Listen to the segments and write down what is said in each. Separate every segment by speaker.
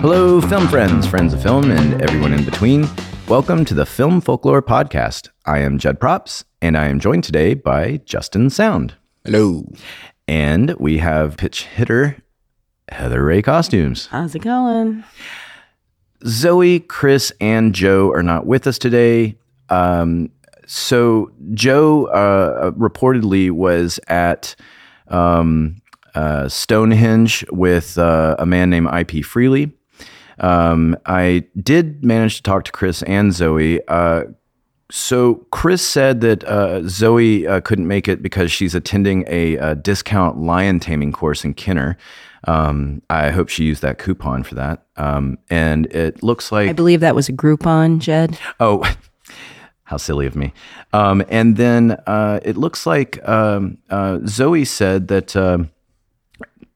Speaker 1: Hello, film friends, friends of film, and everyone in between. Welcome to the Film Folklore Podcast. I am Judd Props, and I am joined today by Justin Sound.
Speaker 2: Hello.
Speaker 1: And we have pitch hitter Heather Ray Costumes.
Speaker 3: How's it going?
Speaker 1: Zoe, Chris, and Joe are not with us today. Um, so Joe uh, reportedly was at um, uh, Stonehenge with uh, a man named IP Freely. Um, I did manage to talk to Chris and Zoe. Uh, so Chris said that uh, Zoe uh, couldn't make it because she's attending a, a discount lion taming course in Kenner. Um, I hope she used that coupon for that. Um, and it looks like
Speaker 3: I believe that was a Groupon, Jed.
Speaker 1: Oh, how silly of me. Um, and then uh, it looks like um, uh, Zoe said that um,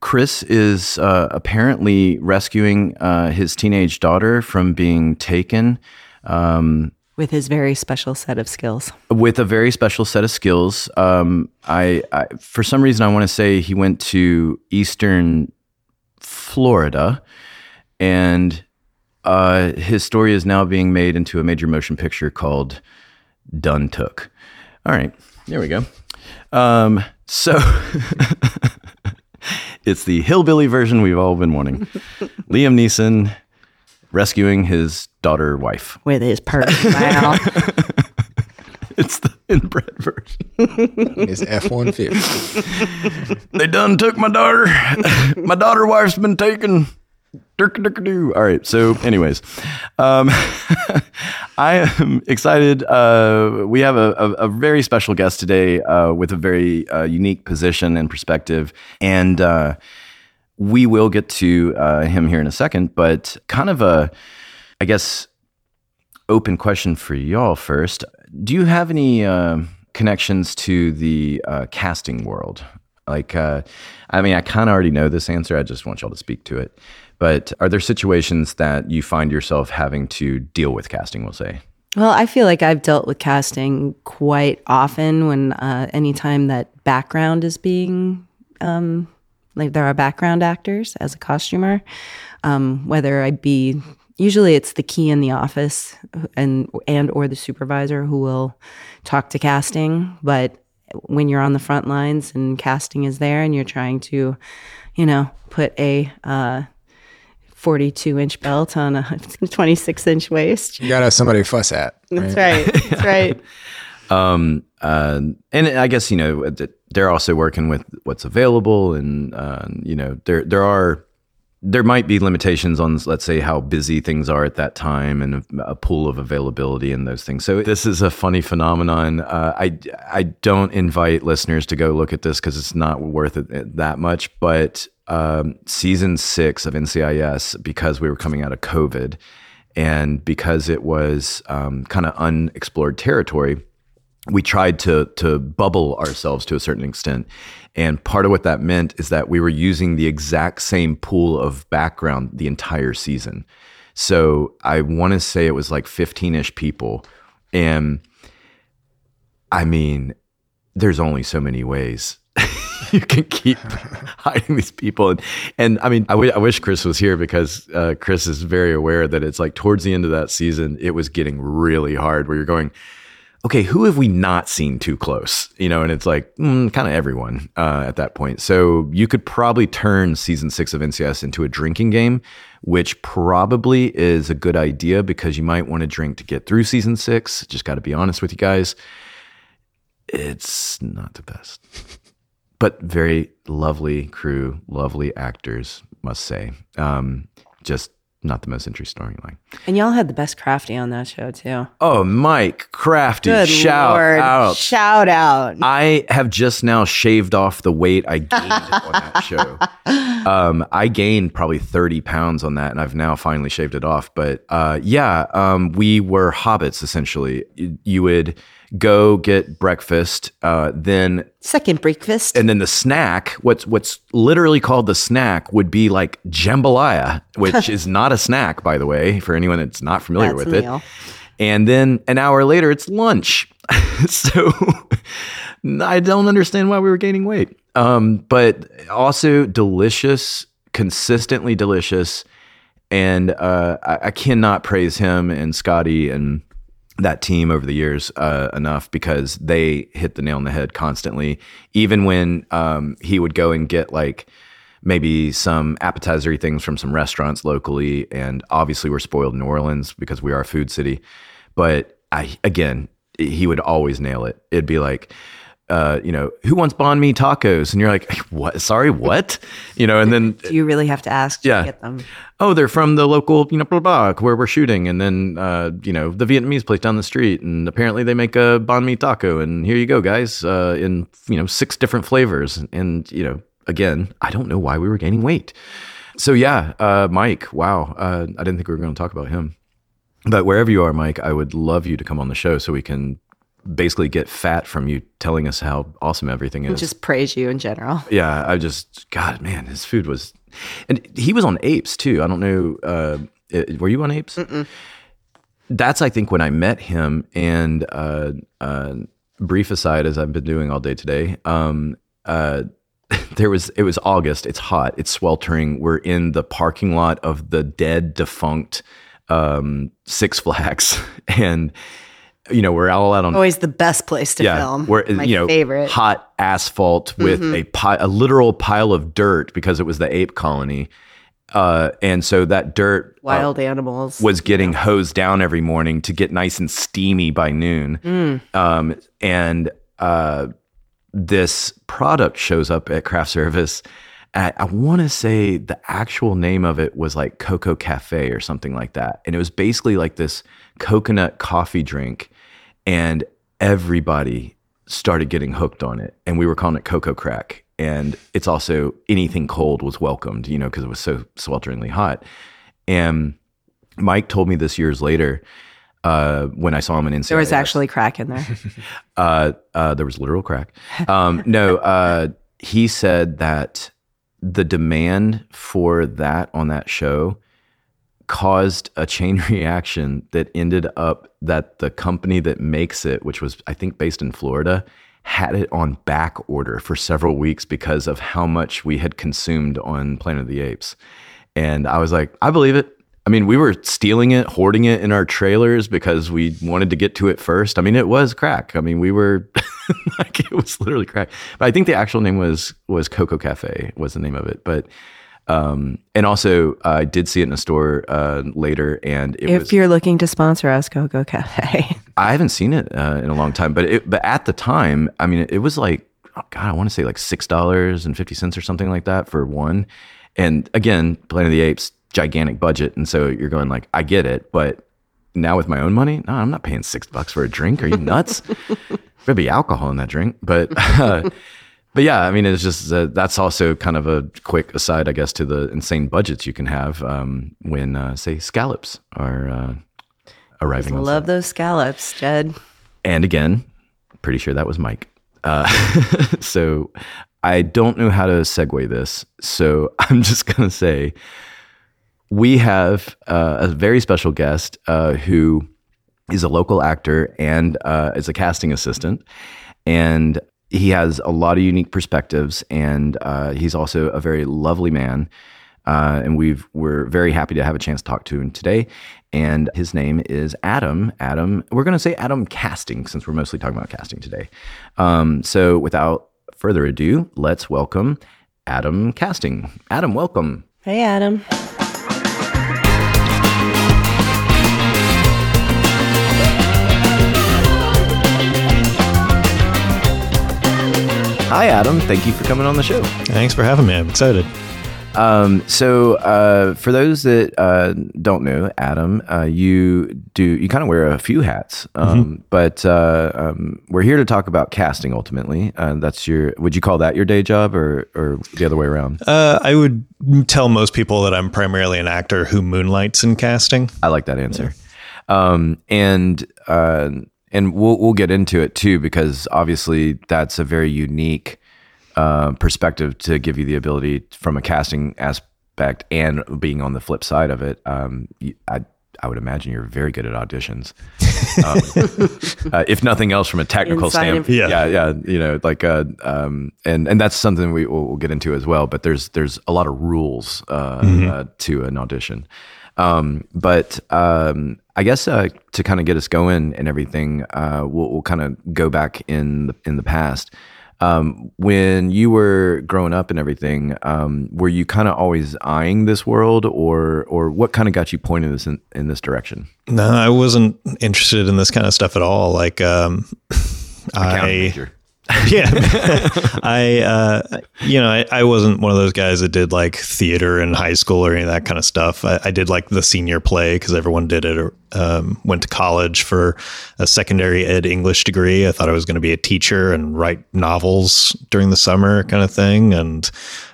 Speaker 1: Chris is uh, apparently rescuing uh, his teenage daughter from being taken. Um,
Speaker 3: with his very special set of skills.
Speaker 1: With a very special set of skills. Um, I, I, for some reason, I want to say he went to Eastern Florida, and uh, his story is now being made into a major motion picture called Done Took. All right, there we go. Um, so it's the hillbilly version we've all been wanting. Liam Neeson rescuing his daughter wife
Speaker 3: with his purse smile.
Speaker 1: it's the inbred version.
Speaker 2: It's F one fifty.
Speaker 1: They done took my daughter. my daughter wife's been taken. All right. So, anyways, um, I am excited. Uh, we have a, a, a, very special guest today uh, with a very uh, unique position and perspective, and uh, we will get to uh, him here in a second. But kind of a, I guess, open question for y'all first. Do you have any uh, connections to the casting world? Like, I mean, I kind of already know this answer. I just want y'all to speak to it. But are there situations that you find yourself having to deal with casting, we'll say?
Speaker 3: Well, I feel like I've dealt with casting quite often when uh, anytime that background is being, um, like there are background actors as a costumer, um, whether I be, usually it's the key in the office and, and or the supervisor who will talk to casting. But when you're on the front lines and casting is there and you're trying to, you know, put a, uh, 42 inch belt on a 26 inch waist.
Speaker 2: You gotta have somebody to fuss at.
Speaker 3: Right? That's right. That's right.
Speaker 1: um, uh, and I guess, you know, they're also working with what's available and, uh, you know, there, there are, there might be limitations on, let's say, how busy things are at that time and a, a pool of availability and those things. So this is a funny phenomenon. Uh, I I don't invite listeners to go look at this because it's not worth it that much. But um, season six of NCIS because we were coming out of COVID and because it was um, kind of unexplored territory. We tried to to bubble ourselves to a certain extent, and part of what that meant is that we were using the exact same pool of background the entire season. So I want to say it was like 15 ish people, and I mean, there's only so many ways you can keep hiding these people. And, and I mean, I, w- I wish Chris was here because uh, Chris is very aware that it's like towards the end of that season, it was getting really hard where you're going, okay, who have we not seen too close? You know, and it's like mm, kind of everyone uh, at that point. So you could probably turn season six of NCIS into a drinking game, which probably is a good idea because you might want to drink to get through season six. Just got to be honest with you guys. It's not the best but very lovely crew, lovely actors, must say. Um, just not the most interesting storyline.
Speaker 3: And y'all had the best crafty on that show too.
Speaker 1: Oh, Mike Crafty! Good shout Lord. out!
Speaker 3: Shout out!
Speaker 1: I have just now shaved off the weight I gained on that show. Um, I gained probably thirty pounds on that, and I've now finally shaved it off. But uh, yeah, um, we were hobbits essentially. You, you would go get breakfast, uh, then
Speaker 3: second breakfast,
Speaker 1: and then the snack. What's what's literally called the snack would be like jambalaya, which is not a snack, by the way, for anyone that's not familiar
Speaker 3: that's
Speaker 1: with it. And then an hour later, it's lunch. so I don't understand why we were gaining weight. Um, but also delicious, consistently delicious, and uh, I, I cannot praise him and Scotty and that team over the years uh, enough because they hit the nail on the head constantly. Even when um, he would go and get like maybe some appetizer things from some restaurants locally, and obviously we're spoiled New Orleans because we are a food city. But I again, he would always nail it. It'd be like. Uh, you know, who wants banh mi tacos? And you're like, what? Sorry, what? You know, and then
Speaker 3: Do you really have to ask to
Speaker 1: Yeah.
Speaker 3: get them?
Speaker 1: oh, they're from the local, you know, blah, blah, where we're shooting. And then, uh, you know, the Vietnamese place down the street. And apparently they make a banh mi taco. And here you go, guys, uh, in, you know, six different flavors. And, you know, again, I don't know why we were gaining weight. So, yeah, uh, Mike, wow. Uh, I didn't think we were going to talk about him. But wherever you are, Mike, I would love you to come on the show so we can basically get fat from you telling us how awesome everything is.
Speaker 3: Just praise you in general.
Speaker 1: Yeah, I just God, man, his food was, and he was on Apes too. I don't know, uh, it- were you on Apes? That's I think when I met him. And uh, uh, brief aside, as I've been doing all day today, um, uh, there was it was August. It's hot. It's sweltering. We're in the parking lot of the dead, defunct um, Six Flags, and you know we're all out on
Speaker 3: Always the best place to
Speaker 1: yeah,
Speaker 3: film.
Speaker 1: Where,
Speaker 3: My
Speaker 1: you know,
Speaker 3: favorite. Mm-hmm.
Speaker 1: hot asphalt with a pi- a literal pile of dirt because it was the ape colony, uh, and so that dirt uh,
Speaker 3: Wild animals.
Speaker 1: was getting hosed down every morning to get nice and steamy by noon.
Speaker 3: Mm.
Speaker 1: Um, and uh, this product shows up at craft service. At, I want to say the actual name of it was like Cocoa Cafe or something like that. And it was basically like this coconut coffee drink. And everybody started getting hooked on it. And we were calling it Cocoa Crack. And it's also anything cold was welcomed, you know, because it was so swelteringly hot. And Mike told me this years later uh, when I saw him in NCIS.
Speaker 3: there was actually crack in there.
Speaker 1: Uh, uh, there was literal crack. Um, no, uh, he said that the demand for that on that show caused a chain reaction that ended up that the company that makes it, which was I think based in Florida, had it on back order for several weeks because of how much we had consumed on Planet of the Apes. And I was like, I believe it. I mean, we were stealing it, hoarding it in our trailers because we wanted to get to it first. I mean, it was crack. I mean, we were like it was literally crack. But I think the actual name was was Coco Cafe was the name of it. But um, and also uh, I did see it in a store uh, later, and it
Speaker 3: if
Speaker 1: was.
Speaker 3: you're looking to sponsor us, Go Go Cafe.
Speaker 1: I haven't seen it uh, in a long time, but it, but at the time, I mean, it was like oh God, I want to say like six dollars and fifty cents or something like that for one. And again, Planet of the Apes, gigantic budget, and so you're going like, I get it, but now with my own money, no, I'm not paying six bucks for a drink. Are you nuts? There'd be alcohol in that drink, but. But yeah, I mean, it's just uh, that's also kind of a quick aside, I guess, to the insane budgets you can have um, when, uh, say, scallops are uh, arriving. on
Speaker 3: Love those scallops, Jed.
Speaker 1: and again, pretty sure that was Mike. Uh, so I don't know how to segue this. So I'm just going to say we have uh, a very special guest uh, who is a local actor and uh, is a casting assistant. And he has a lot of unique perspectives. And uh, he's also a very lovely man. Uh, and we've we're very happy to have a chance to talk to him today. And his name is Adam. Adam, we're going to say Adam Casting since we're mostly talking about casting today. Um, so without further ado, let's welcome Adam Casting. Adam, welcome.
Speaker 3: Hey, Adam.
Speaker 1: Hi, Adam. Thank you for coming on the show.
Speaker 4: Thanks for having me. I'm excited.
Speaker 1: Um, so, uh, for those that uh, don't know, Adam, uh, you do you kind of wear a few hats, um, but uh, um, we're here to talk about casting. Ultimately, uh, that's your. Would you call that your day job, or or the other way around?
Speaker 4: Uh, I would tell most people that I'm primarily an actor who moonlights in casting.
Speaker 1: I like that answer. Um, and uh, and we'll we'll get into it too because obviously that's a very unique uh, perspective to give you the ability from a casting aspect and being on the flip side of it. Um, y- I I would imagine you're very good at auditions. Um, uh, if nothing else, from a technical
Speaker 3: Inside
Speaker 1: standpoint,
Speaker 4: inf-
Speaker 1: yeah, yeah, you know, like, uh, um, and and that's something we will we'll get into as well. But there's there's a lot of rules uh, uh, to an audition. Um, but um, I guess uh, to kind of get us going and everything, uh, we'll, we'll kind of go back in the in the past. Um, when you were growing up and everything, um, were you kind of always eyeing this world, or or what kind of got you pointed this in, in this direction?
Speaker 4: No, I wasn't interested in this kind of stuff at all. Like, um, I,
Speaker 1: major.
Speaker 4: yeah, I, uh, you know, I, I wasn't one of those guys that did like theater in high school or any of that kind of stuff. I, I did like the senior play because everyone did it. Or um, went to college for a secondary ed English degree. I thought I was going to be a teacher and write novels during the summer, kind of thing. And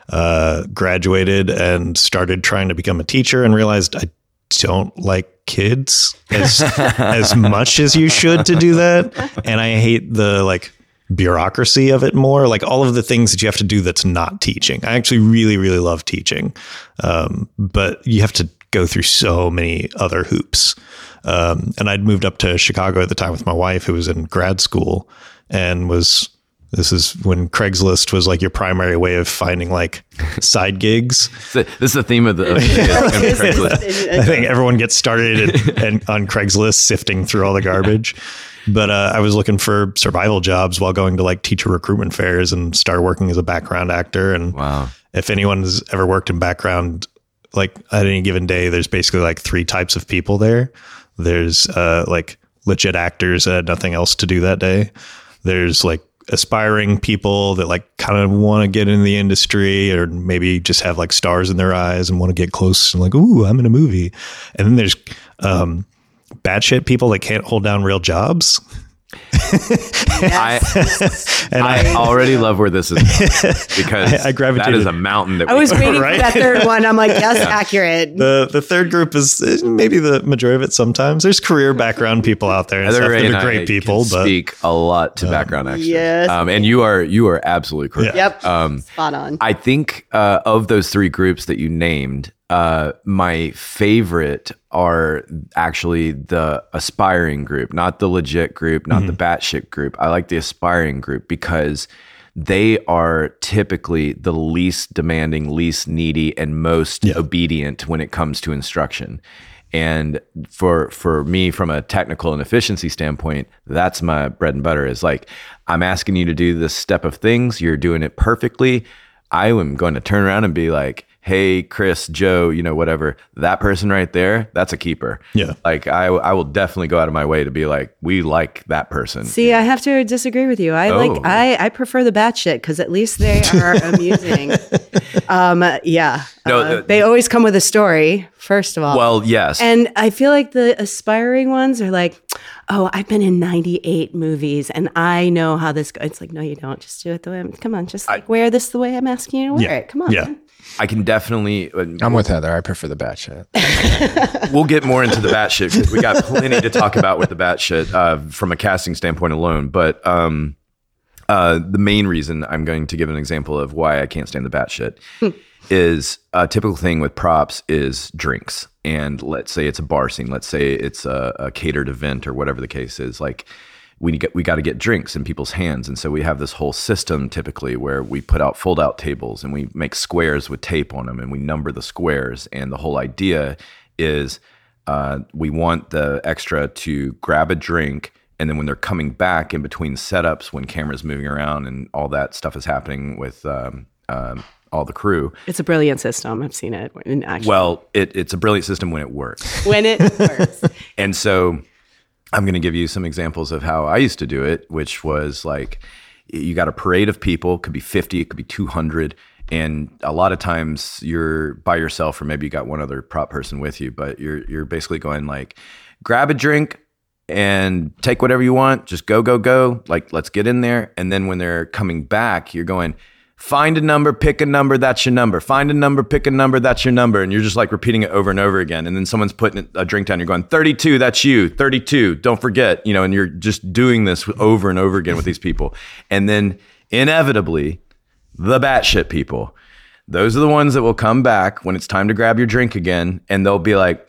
Speaker 4: uh, graduated and started trying to become a teacher and realized I don't like kids as as much as you should to do that and i hate the like bureaucracy of it more like all of the things that you have to do that's not teaching i actually really really love teaching um, but you have to go through so many other hoops um, and i'd moved up to chicago at the time with my wife who was in grad school and was this is when Craigslist was like your primary way of finding like side gigs.
Speaker 1: So this is the theme of the, of the of Craigslist.
Speaker 4: I think everyone gets started and, and on Craigslist sifting through all the garbage. But uh, I was looking for survival jobs while going to like teacher recruitment fairs and started working as a background actor. And
Speaker 1: Wow.
Speaker 4: if anyone has ever worked in background, like at any given day, there's basically like three types of people there. There's uh, like legit actors that had nothing else to do that day. There's like aspiring people that like kind of want to get in the industry or maybe just have like stars in their eyes and want to get close and like, ooh, I'm in a movie. And then there's um, bad shit people that can't hold down real jobs.
Speaker 1: I,
Speaker 4: And
Speaker 1: I already love where this is because
Speaker 4: I- I gravitated-
Speaker 1: that is a mountain that
Speaker 3: I
Speaker 1: we
Speaker 3: was waiting
Speaker 4: Right?
Speaker 3: for that third one. I'm like, yes, accurate.
Speaker 4: the the third group is, is maybe the majority of it. Sometimes there's career background people out there and
Speaker 1: Heather
Speaker 4: stuff
Speaker 1: Ray
Speaker 4: that
Speaker 1: and
Speaker 4: are
Speaker 1: I
Speaker 4: great people,
Speaker 1: can
Speaker 4: but
Speaker 1: speak a lot to background actors.
Speaker 3: Yes.
Speaker 1: um, and you are you are absolutely correct.
Speaker 3: Yep.
Speaker 1: Um,
Speaker 3: Spot on.
Speaker 1: I think uh, of those three groups that you named, uh, my favorite are actually the aspiring group, not the legit group, not the batshit group. I like the aspiring group because they are typically the least demanding, least needy, and most obedient when it comes to instruction. And for for me, from a technical and efficiency standpoint, that's my bread and butter. Is like I'm asking you to do this step of things. You're doing it perfectly. I am going to turn around and be like, "Hey, Chris, Joe, you know, whatever. That person right there, that's a keeper."
Speaker 4: Yeah.
Speaker 1: Like I, I will definitely go out of my way to be like, "We like that person."
Speaker 3: See, I have to disagree with you. I
Speaker 1: Oh.
Speaker 3: like I I prefer the batshit because at least they are amusing. Um, yeah,
Speaker 1: No,
Speaker 3: Uh,
Speaker 1: the-
Speaker 3: they always come with a story. First of all,
Speaker 1: Well, yes.
Speaker 3: and I feel like the aspiring ones are like, oh, I've been in 98 movies and I know how this goes. It's like, no, you don't. Just do it the way I'm, come on, just like wear this the way I'm asking you to wear
Speaker 4: Yeah.
Speaker 3: it. Come on.
Speaker 4: Yeah.
Speaker 3: man.
Speaker 1: I can definitely. uh,
Speaker 2: I'm with Heather. I prefer the batshit.
Speaker 1: we'll get more into the batshit because we got plenty to talk about with the batshit uh, from a casting standpoint alone. But um, uh, the main reason I'm going to give an example of why I can't stand the batshit is a typical thing with props is drinks. And let's say it's a bar scene. Let's say it's a, a catered event or whatever the case is. Like we get we got to get drinks in people's hands, and so we have this whole system typically where we put out fold out tables and we make squares with tape on them, and we number the squares. And the whole idea is uh, we want the extra to grab a drink. And then when they're coming back in between setups, when cameras moving around and all that stuff is happening with um, um, all the crew,
Speaker 3: It's a brilliant system. I've seen it in action.
Speaker 1: well, it, it's a brilliant system when it works.
Speaker 3: when it works.
Speaker 1: And so I'm going to give you some examples of how I used to do it, which was like you got a parade of people, could be 50, it could be 200. And a lot of times you're by yourself, or maybe you got one other prop person with you, but you're you're basically going like, grab a drink and take whatever you want, just go, go, go. Like let's get in there. And then when they're coming back, you're going, find a number, pick a number, that's your number. Find a number, pick a number, that's your number. And you're just like repeating it over and over again. And then someone's putting a drink down, you're going, 32, that's you, 32, don't forget, you know, and you're just doing this over and over again with these people. And then inevitably, the batshit people, those are the ones that will come back when it's time to grab your drink again. And they'll be like,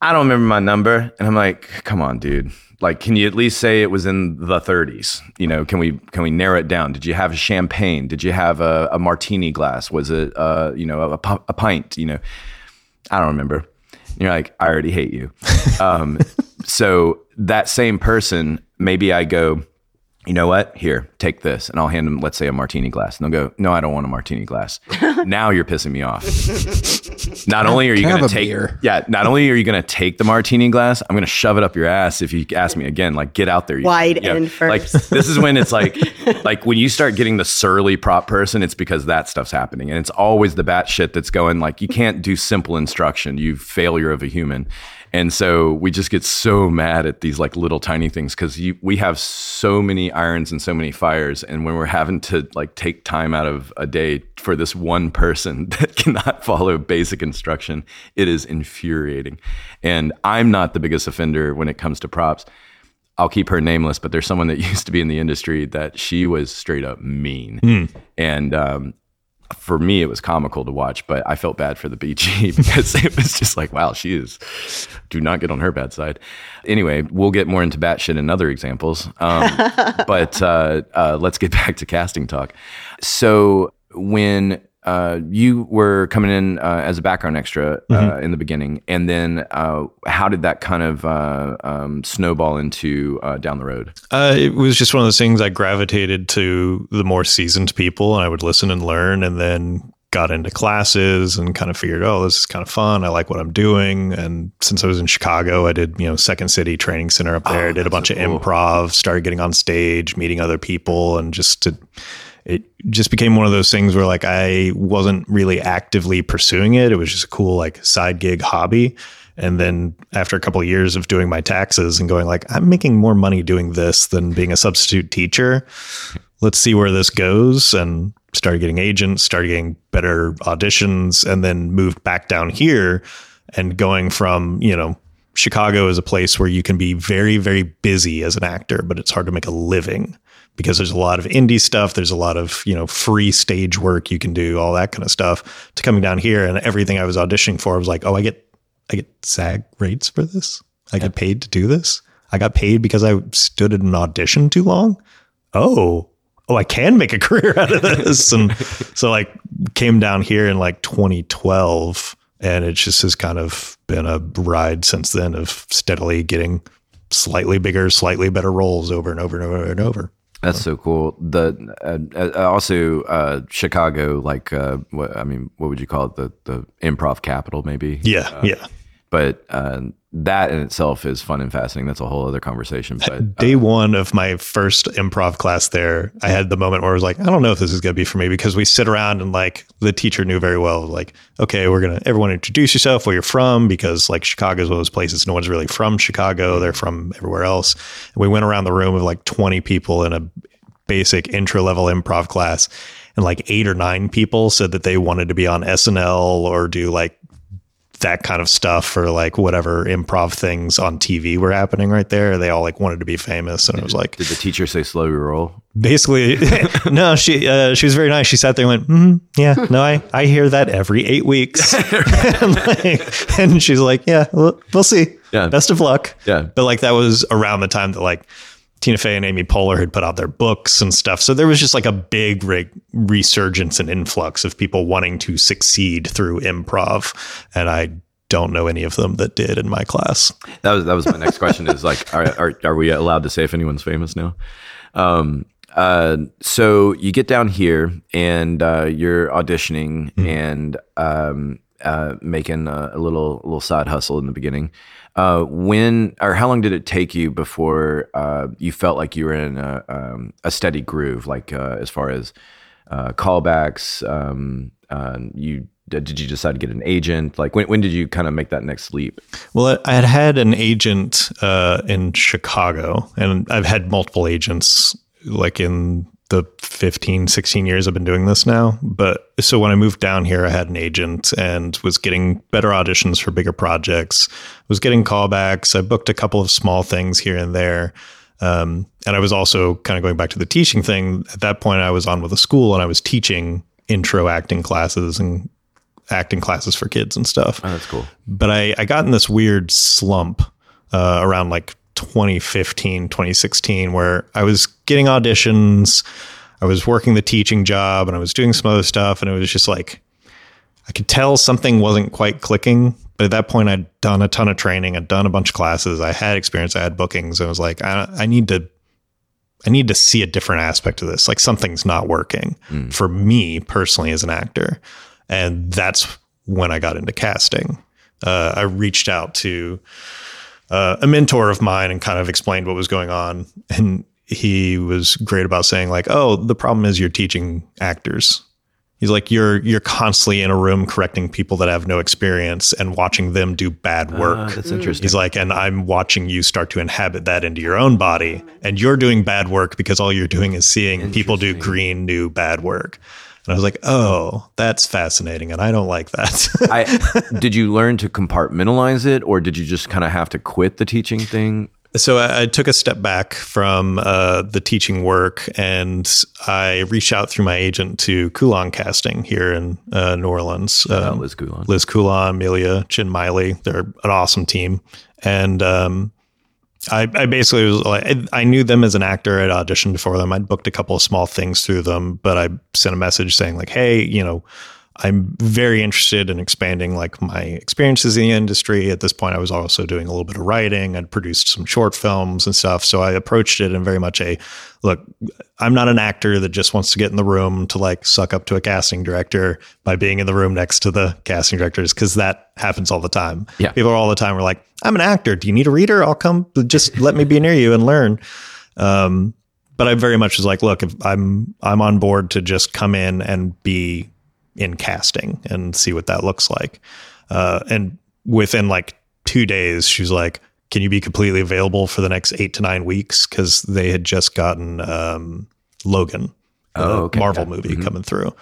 Speaker 1: I don't remember my number. And I'm like, come on, dude. Like, can you at least say it was in the 30s? You know, can we can we narrow it down? Did you have a champagne? Did you have a, a martini glass? Was it, uh, you know, a, a pint? You know, I don't remember. And you're like, I already hate you. um, so that same person, maybe I go, you know what? Here, take this. And I'll hand them, let's say, a martini glass. And they'll go, no, I don't want a martini glass. now you're pissing me off. Not only are you going to take,
Speaker 2: beer?
Speaker 1: yeah, not only are you going to take the martini glass, I'm going to shove it up your ass if you ask me again. Like, get out there. You-
Speaker 3: Wide
Speaker 1: yeah.
Speaker 3: end
Speaker 1: Like,
Speaker 3: first.
Speaker 1: this is when it's like, like when you start getting the surly prop person, it's because that stuff's happening. And it's always the bat shit that's going like, you can't do simple instruction. You failure of a human. And so we just get so mad at these like little tiny things because we have so many irons and so many fires. And when we're having to like take time out of a day for this one person that cannot follow basic instruction, it is infuriating. And I'm not the biggest offender when it comes to props. I'll keep her nameless, but there's someone that used to be in the industry that she was straight up mean. And um, for me, it was comical to watch, but I felt bad for the BG because it was just like, wow, she is, do not get on her bad side. Anyway, we'll get more into batshit in other examples. Um, but uh, uh, let's get back to casting talk. So when uh, you were coming in uh, as a background extra uh, in the beginning, and then uh, how did that kind of uh, um, snowball into uh, down the road?
Speaker 4: Uh, it was just one of those things I gravitated to the more seasoned people and I would listen and learn and then got into classes and kind of figured, oh, this is kind of fun. I like what I'm doing. And since I was in Chicago, I did, you know, Second City Training Center up there. I did a bunch of improv, started getting on stage, meeting other people, and just to, it just became one of those things where like I wasn't really actively pursuing it. It was just a cool like side gig hobby. And then after a couple of years of doing my taxes and going like, I'm making more money doing this than being a substitute teacher. Let's see where this goes. And started getting agents, started getting better auditions, and then moved back down here and going from, you know, Chicago is a place where you can be very, very busy as an actor, but it's hard to make a living because there's a lot of indie stuff. There's a lot of, you know, free stage work you can do, all that kind of stuff. To coming down here and everything I was auditioning for, I was like, oh, I get, I get SAG rates for this. I get paid to do this. I got paid because I stood in an audition too long. Oh, oh, I can make a career out of this. and so like came down here in like 2012 and it just has kind of been a ride since then of steadily getting slightly bigger, slightly better roles over and over and over and over.
Speaker 1: That's so cool. The uh, uh, also uh, Chicago, like uh, what I mean, what would you call it? The the improv capital, maybe.
Speaker 4: Yeah, yeah.
Speaker 1: But uh, that in itself is fun and fascinating. That's a whole other conversation. But uh,
Speaker 4: Day one of my first improv class there, I had the moment where I was like, I don't know if this is going to be for me because we sit around and like the teacher knew very well, like, okay, we're going to, everyone introduce yourself, where you're from, because like Chicago is one of those places, no one's really from Chicago. Mm-hmm. They're from everywhere else. And we went around the room of like 20 people in a basic intro level improv class. And like eight or nine people said that they wanted to be on SNL or do like that kind of stuff or like whatever improv things on TV were happening right there. They all like wanted to be famous, and it was like
Speaker 1: did the teacher say slow your roll?
Speaker 4: basically no. She uh, she was very nice. She sat there and went, mm, "Yeah, no, I I hear that every eight weeks," and, like, and she's like, "Yeah, we'll, we'll see.
Speaker 1: Yeah.
Speaker 4: best of luck."
Speaker 1: Yeah.
Speaker 4: but like that was around the time that like. Tina Fey and Amy Poehler had put out their books and stuff. So there was just like a big re- resurgence and influx of people wanting to succeed through improv. And I don't know any of them that did in my class.
Speaker 1: That was that was my next question. Is like, are, are are we allowed to say if anyone's famous now? Um, uh, so you get down here and uh, you're auditioning and um, uh, making a, a little little side hustle in the beginning. Uh, when or how long did it take you before uh, you felt like you were in a, um, a steady groove? Like uh, as far as uh, callbacks, um, you did you decide to get an agent? Like when when did you kind of make that next leap?
Speaker 4: Well, I had had an agent in Chicago, and I've had multiple agents like in the 15, 16 years I've been doing this now. But so when I moved down here, I had an agent and was getting better auditions for bigger projects, was getting callbacks. I booked a couple of small things here and there. Um, and I was also kind of going back to the teaching thing. At that point, I was on with a school and I was teaching intro acting classes and acting classes for kids and stuff.
Speaker 1: Oh, that's cool.
Speaker 4: But I, I got in this weird slump uh, around like 2015, 2016, where I was getting auditions, I was working the teaching job, and I was doing some other stuff. And it was just like, I could tell something wasn't quite clicking. But at that point, I'd done a ton of training, I'd done a bunch of classes, I had experience, I had bookings. And I was like, I, I need to I need to see a different aspect of this. Like something's not working for me personally as an actor. And that's when I got into casting. Uh, I reached out to uh, a mentor of mine and kind of explained what was going on. And he was great about saying, like, oh, the problem is you're teaching actors. He's like, you're you're constantly in a room correcting people that have no experience and watching them do bad work.
Speaker 1: Ah, that's interesting.
Speaker 4: He's like, and I'm watching you start to inhabit that into your own body, and you're doing bad work because all you're doing is seeing people do green, new bad work. And I was like, oh, that's fascinating, and I don't like that.
Speaker 1: I did you learn to compartmentalize it, or did you just kind of have to quit the teaching thing?
Speaker 4: so I, I took a step back from uh, the teaching work, and I reached out through my agent to Coulon Casting here in uh, New Orleans.
Speaker 1: Uh,
Speaker 4: Um,
Speaker 1: Liz Coulon.
Speaker 4: Liz Coulon, Amelia Chin Miley. They're an awesome team. And um, I, I basically was like, I, I knew them as an actor. I'd auditioned for them. I'd booked a couple of small things through them, but I sent a message saying, like, hey, you know, I'm very interested in expanding like my experiences in the industry. At this point, I was also doing a little bit of writing. I'd produced some short films and stuff. So I approached it in very much a look, I'm not an actor that just wants to get in the room to like suck up to a casting director by being in the room next to the casting directors because that happens all the time.
Speaker 1: Yeah.
Speaker 4: People all the time are like, I'm an actor. Do you need a reader? I'll come. Just let me be near you and learn. Um, but I very much was like, look, if I'm I'm on board to just come in and be in casting and see what that looks like. Uh, and within like two days, she was like, "Can you be completely available for the next eight to nine weeks?" Because they had just gotten um, Logan,
Speaker 1: Oh, okay,
Speaker 4: Marvel
Speaker 1: yeah.
Speaker 4: movie coming through,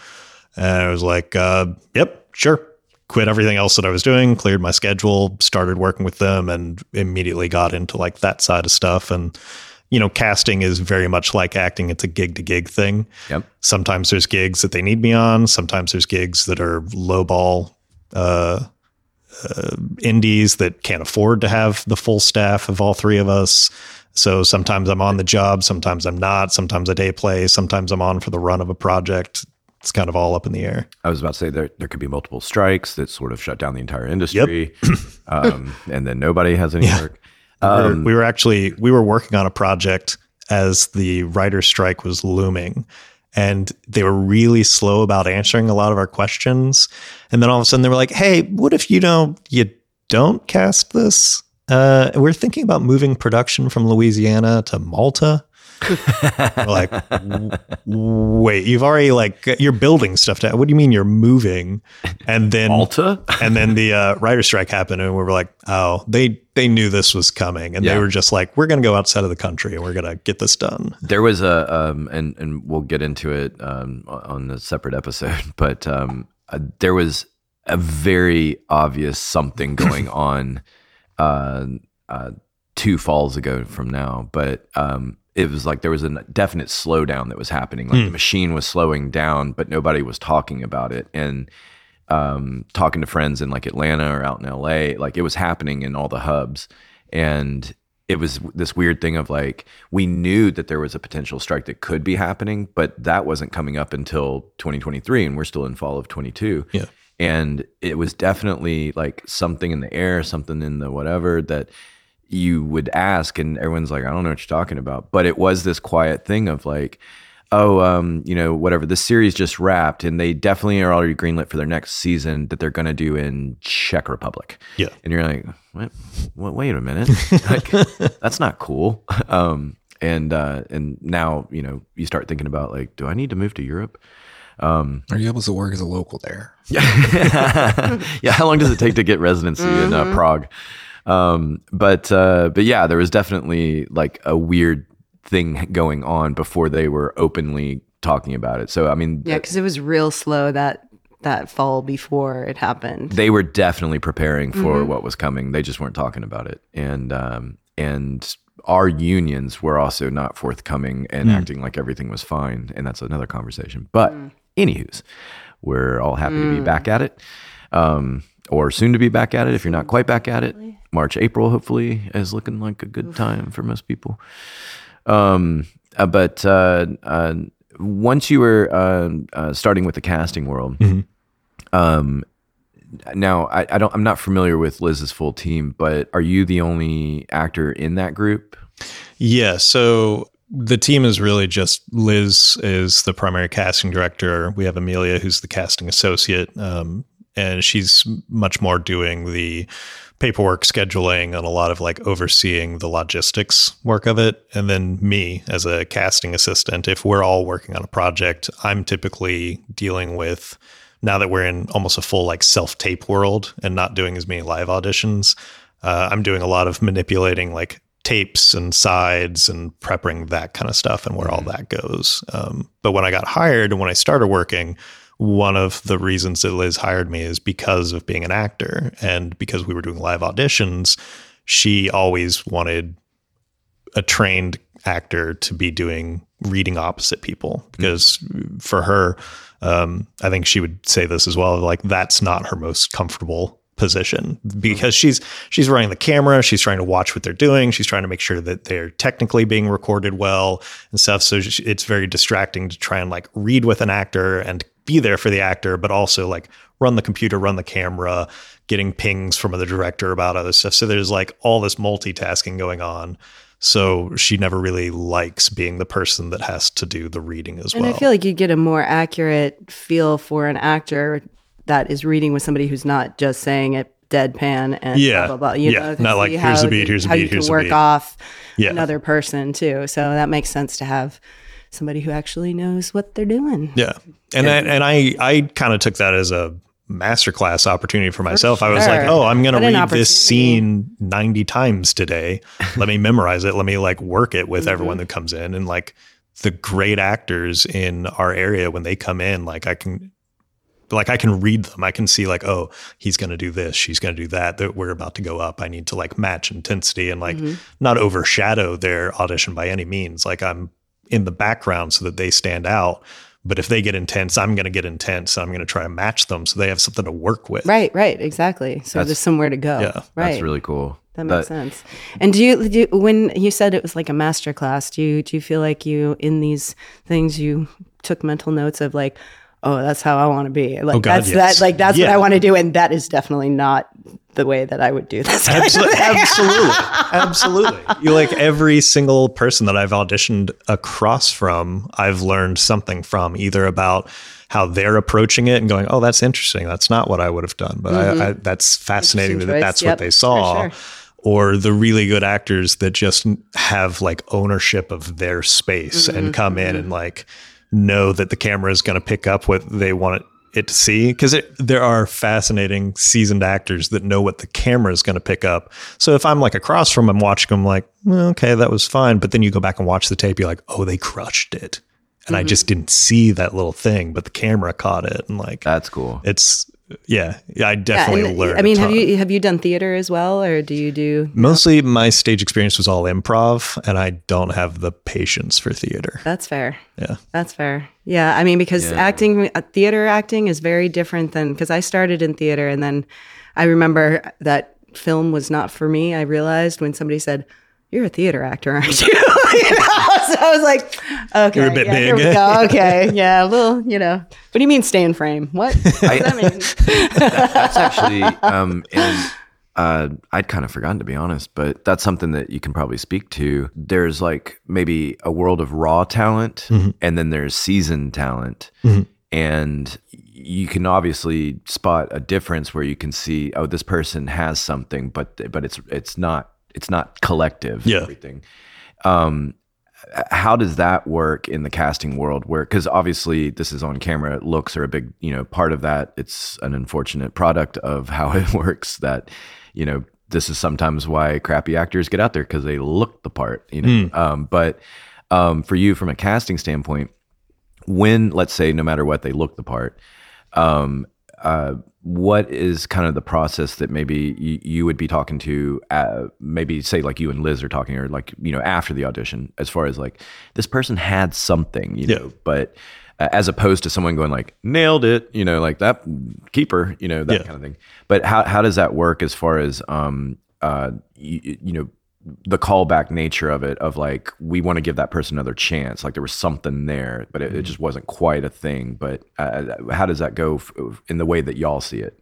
Speaker 4: and I was like, uh, "Yep, sure." Quit everything else that I was doing, cleared my schedule, started working with them, and immediately got into like that side of stuff. And you know, casting is very much like acting; it's a gig to gig thing.
Speaker 1: Yep.
Speaker 4: sometimes there's gigs that they need me on. Sometimes there's gigs that are lowball uh, uh, indies that can't afford to have the full staff of all three of us. So sometimes i'm on the job sometimes i'm not. Sometimes a day play sometimes i'm on for the run of a project. It's kind of all up in the air.
Speaker 1: I was about to say there there could be multiple strikes that sort of shut down the entire industry, um, and then nobody has any work.
Speaker 4: We were-
Speaker 1: Um,
Speaker 4: we were actually we were working on a project as the writer's strike was looming and they were really slow about answering a lot of our questions. And then all of a sudden they were like hey what if you don't you don't cast this? Uh, we're thinking about moving production from louisiana to malta like wait you've already like you're building stuff to what do you mean you're moving and then
Speaker 1: Malta.
Speaker 4: and then the uh, writer strike happened, and we were like, "Oh, they they knew this was coming, and
Speaker 1: Yeah.
Speaker 4: they were just like, we're going to go outside of the country and we're going to get this done."
Speaker 1: There was a, um, and and we'll get into it um, on a separate episode, but um, uh, there was a very obvious something going on uh, uh, two falls ago from now, but um, it was like there was a definite slowdown that was happening. Like the machine was slowing down, but nobody was talking about it, and um, talking to friends in like Atlanta or out in LA, like it was happening in all the hubs. And it was this weird thing of like, we knew that there was a potential strike that could be happening, but that wasn't coming up until 2023. And we're still in fall of 22.
Speaker 4: Yeah.
Speaker 1: And it was definitely like something in the air, something in the whatever that you would ask. And everyone's like, I don't know what you're talking about. But it was this quiet thing of like, oh, um, you know, whatever. The series just wrapped, and they definitely are already greenlit for their next season that they're going to do in Czech Republic.
Speaker 4: Yeah.
Speaker 1: and you're like, what? what wait a minute, like, that's not cool. Um, and uh, and now you know you start thinking about like, do I need to move to Europe?
Speaker 2: Um, Are you able to work as a local there?
Speaker 1: Yeah, yeah. How long does it take to get residency in uh, Prague? Um, but uh, but yeah, there was definitely like a weird thing going on before they were openly talking about it. So I mean,
Speaker 3: Yeah, because it was real slow that that fall before it happened.
Speaker 1: they were definitely preparing for what was coming. They just weren't talking about it, and um, and our unions were also not forthcoming and acting like everything was fine, and that's another conversation. But anywho's, we're all happy to be back at it. um, or soon to be back at it if you're not quite back at it. March, April, hopefully, is looking like a good time for most people. Um, uh, but uh, uh, once you were uh, uh, starting with the casting world, um, now I, I don't, I'm not familiar with Liz's full team, but are you the only actor in that group?
Speaker 4: Yeah. So the team is really just Liz is the primary casting director. We have Amelia, who's the casting associate, um, and she's much more doing the paperwork, scheduling, and a lot of like overseeing the logistics work of it. And then me as a casting assistant, if we're all working on a project, I'm typically dealing with now that we're in almost a full like self tape world and not doing as many live auditions. Uh, I'm doing a lot of manipulating like tapes and sides and prepping that kind of stuff and where all that goes. Um, but when I got hired and when I started working, one of the reasons that Liz hired me is because of being an actor and because we were doing live auditions. She always wanted a trained actor to be doing reading opposite people because for her, um, I think she would say this as well. Like that's not her most comfortable position because she's she's running the camera she's trying to watch what they're doing she's trying to make sure that they're technically being recorded well and stuff so it's very distracting to try and like read with an actor and be there for the actor but also like run the computer run the camera getting pings from the director about other stuff so there's like all this multitasking going on so she never really likes being the person that has to do the reading as
Speaker 3: And
Speaker 4: well
Speaker 3: I feel like you get a more accurate feel for an actor that is reading with somebody who's not just saying it deadpan and
Speaker 4: Yeah.
Speaker 3: blah blah blah. You
Speaker 4: Yeah.
Speaker 3: know,
Speaker 4: Not like, here's a beat, here's a
Speaker 3: how
Speaker 4: beat,
Speaker 3: you can
Speaker 4: here's a
Speaker 3: work
Speaker 4: beat.
Speaker 3: off
Speaker 4: Yeah.
Speaker 3: another person too. So that makes sense to have somebody who actually knows what they're doing.
Speaker 4: Yeah. And I, and I I kind of took that as a masterclass opportunity for myself. I was like, "Oh, I'm going to read this scene 90 times today. Let me memorize it. Let me like work it
Speaker 3: Mm-hmm.
Speaker 4: with everyone that comes in and like the great actors in our area when they come in, like I can like I can read them. I can see like, oh, he's going to do this, she's going to do that. That we're about to go up. I need to like match intensity and like
Speaker 3: Mm-hmm.
Speaker 4: not overshadow their audition by any means. Like I'm in the background so that they stand out. But if they get intense, I'm going to get intense. I'm going to try and match them so they have something to work with.
Speaker 3: Right, right, exactly. So
Speaker 1: That's-
Speaker 3: there's somewhere to go.
Speaker 4: Yeah,
Speaker 3: right.
Speaker 1: That's really cool.
Speaker 3: That makes sense. And do you, do you, when you said it was like a master class, do you, do you feel like you, in these things, you took mental notes of like, oh, that's how I want to be. Like,
Speaker 4: Oh, God,
Speaker 3: that's
Speaker 4: yes.
Speaker 3: that, like, that's what I want to do. And that is definitely not the way that I would do this.
Speaker 4: Absolutely, absolutely, absolutely. You like every single person that I've auditioned across from, I've learned something from either about how they're approaching it and going, "Oh, that's interesting. That's not what I would have done, but I, I, that's fascinating that
Speaker 3: Mm-hmm.
Speaker 4: That's
Speaker 3: choice.
Speaker 4: what they saw."
Speaker 3: sure.
Speaker 4: Or the really good actors that just have like ownership of their space
Speaker 3: Mm-hmm,
Speaker 4: and come in and like know that the camera is going to pick up what they want it, it to see. Because there are fascinating seasoned actors that know what the camera is going to pick up. So if I'm like across from them watching them, like, well, okay, that was fine. But then you go back and watch the tape, you're like, oh, they crushed it. And I
Speaker 3: Mm-hmm.
Speaker 4: just didn't see that little thing, but the camera caught it. And like,
Speaker 1: That's cool.
Speaker 4: it's, yeah, yeah I definitely
Speaker 3: and,
Speaker 4: learned.
Speaker 3: I mean,
Speaker 4: a
Speaker 3: have you have you done theater as well, or do you do?
Speaker 4: Mostly my stage experience was all improv, and I don't have the patience for theater.
Speaker 3: That's fair.
Speaker 4: Yeah.
Speaker 3: That's fair. Yeah, I mean, because
Speaker 1: Yeah.
Speaker 3: acting, uh, theater acting is very different than because I started in theater and then I remember that film was not for me. I realized when somebody said, "You're a theater actor, aren't you?" You know? So I was like, "Okay,
Speaker 4: You're a bit
Speaker 3: yeah, here we go. Okay, yeah, well, you know, what do you mean stay in frame? What, what does that mean?"
Speaker 1: that's actually um and uh I'd kind of forgotten to be honest, but that's something that you can probably speak to. There's like maybe a world of raw talent and then there's seasoned talent. And you can obviously spot a difference where you can see oh this person has something but but it's it's not it's not collective
Speaker 4: Yeah.
Speaker 1: everything. Um how does that work in the casting world where because obviously this is on camera looks are a big you know part of that it's an unfortunate product of how it works that you know this is sometimes why crappy actors get out there because they look the part you know um, but um, for you from a casting standpoint when let's say no matter what they look the part um, uh, what is kind of the process that maybe you, you would be talking to uh, maybe say like you and liz are talking or like you know after the audition as far as like this person had something you
Speaker 4: Yeah.
Speaker 1: know but as opposed to someone going like nailed it, you know, like that keeper, you know, that yeah. kind of thing. But how how does that work as far as um uh you, you know the callback nature of it of like we want to give that person another chance like there was something there but it, it mm-hmm. just wasn't quite a thing but uh, how does that go f- in the way that y'all see it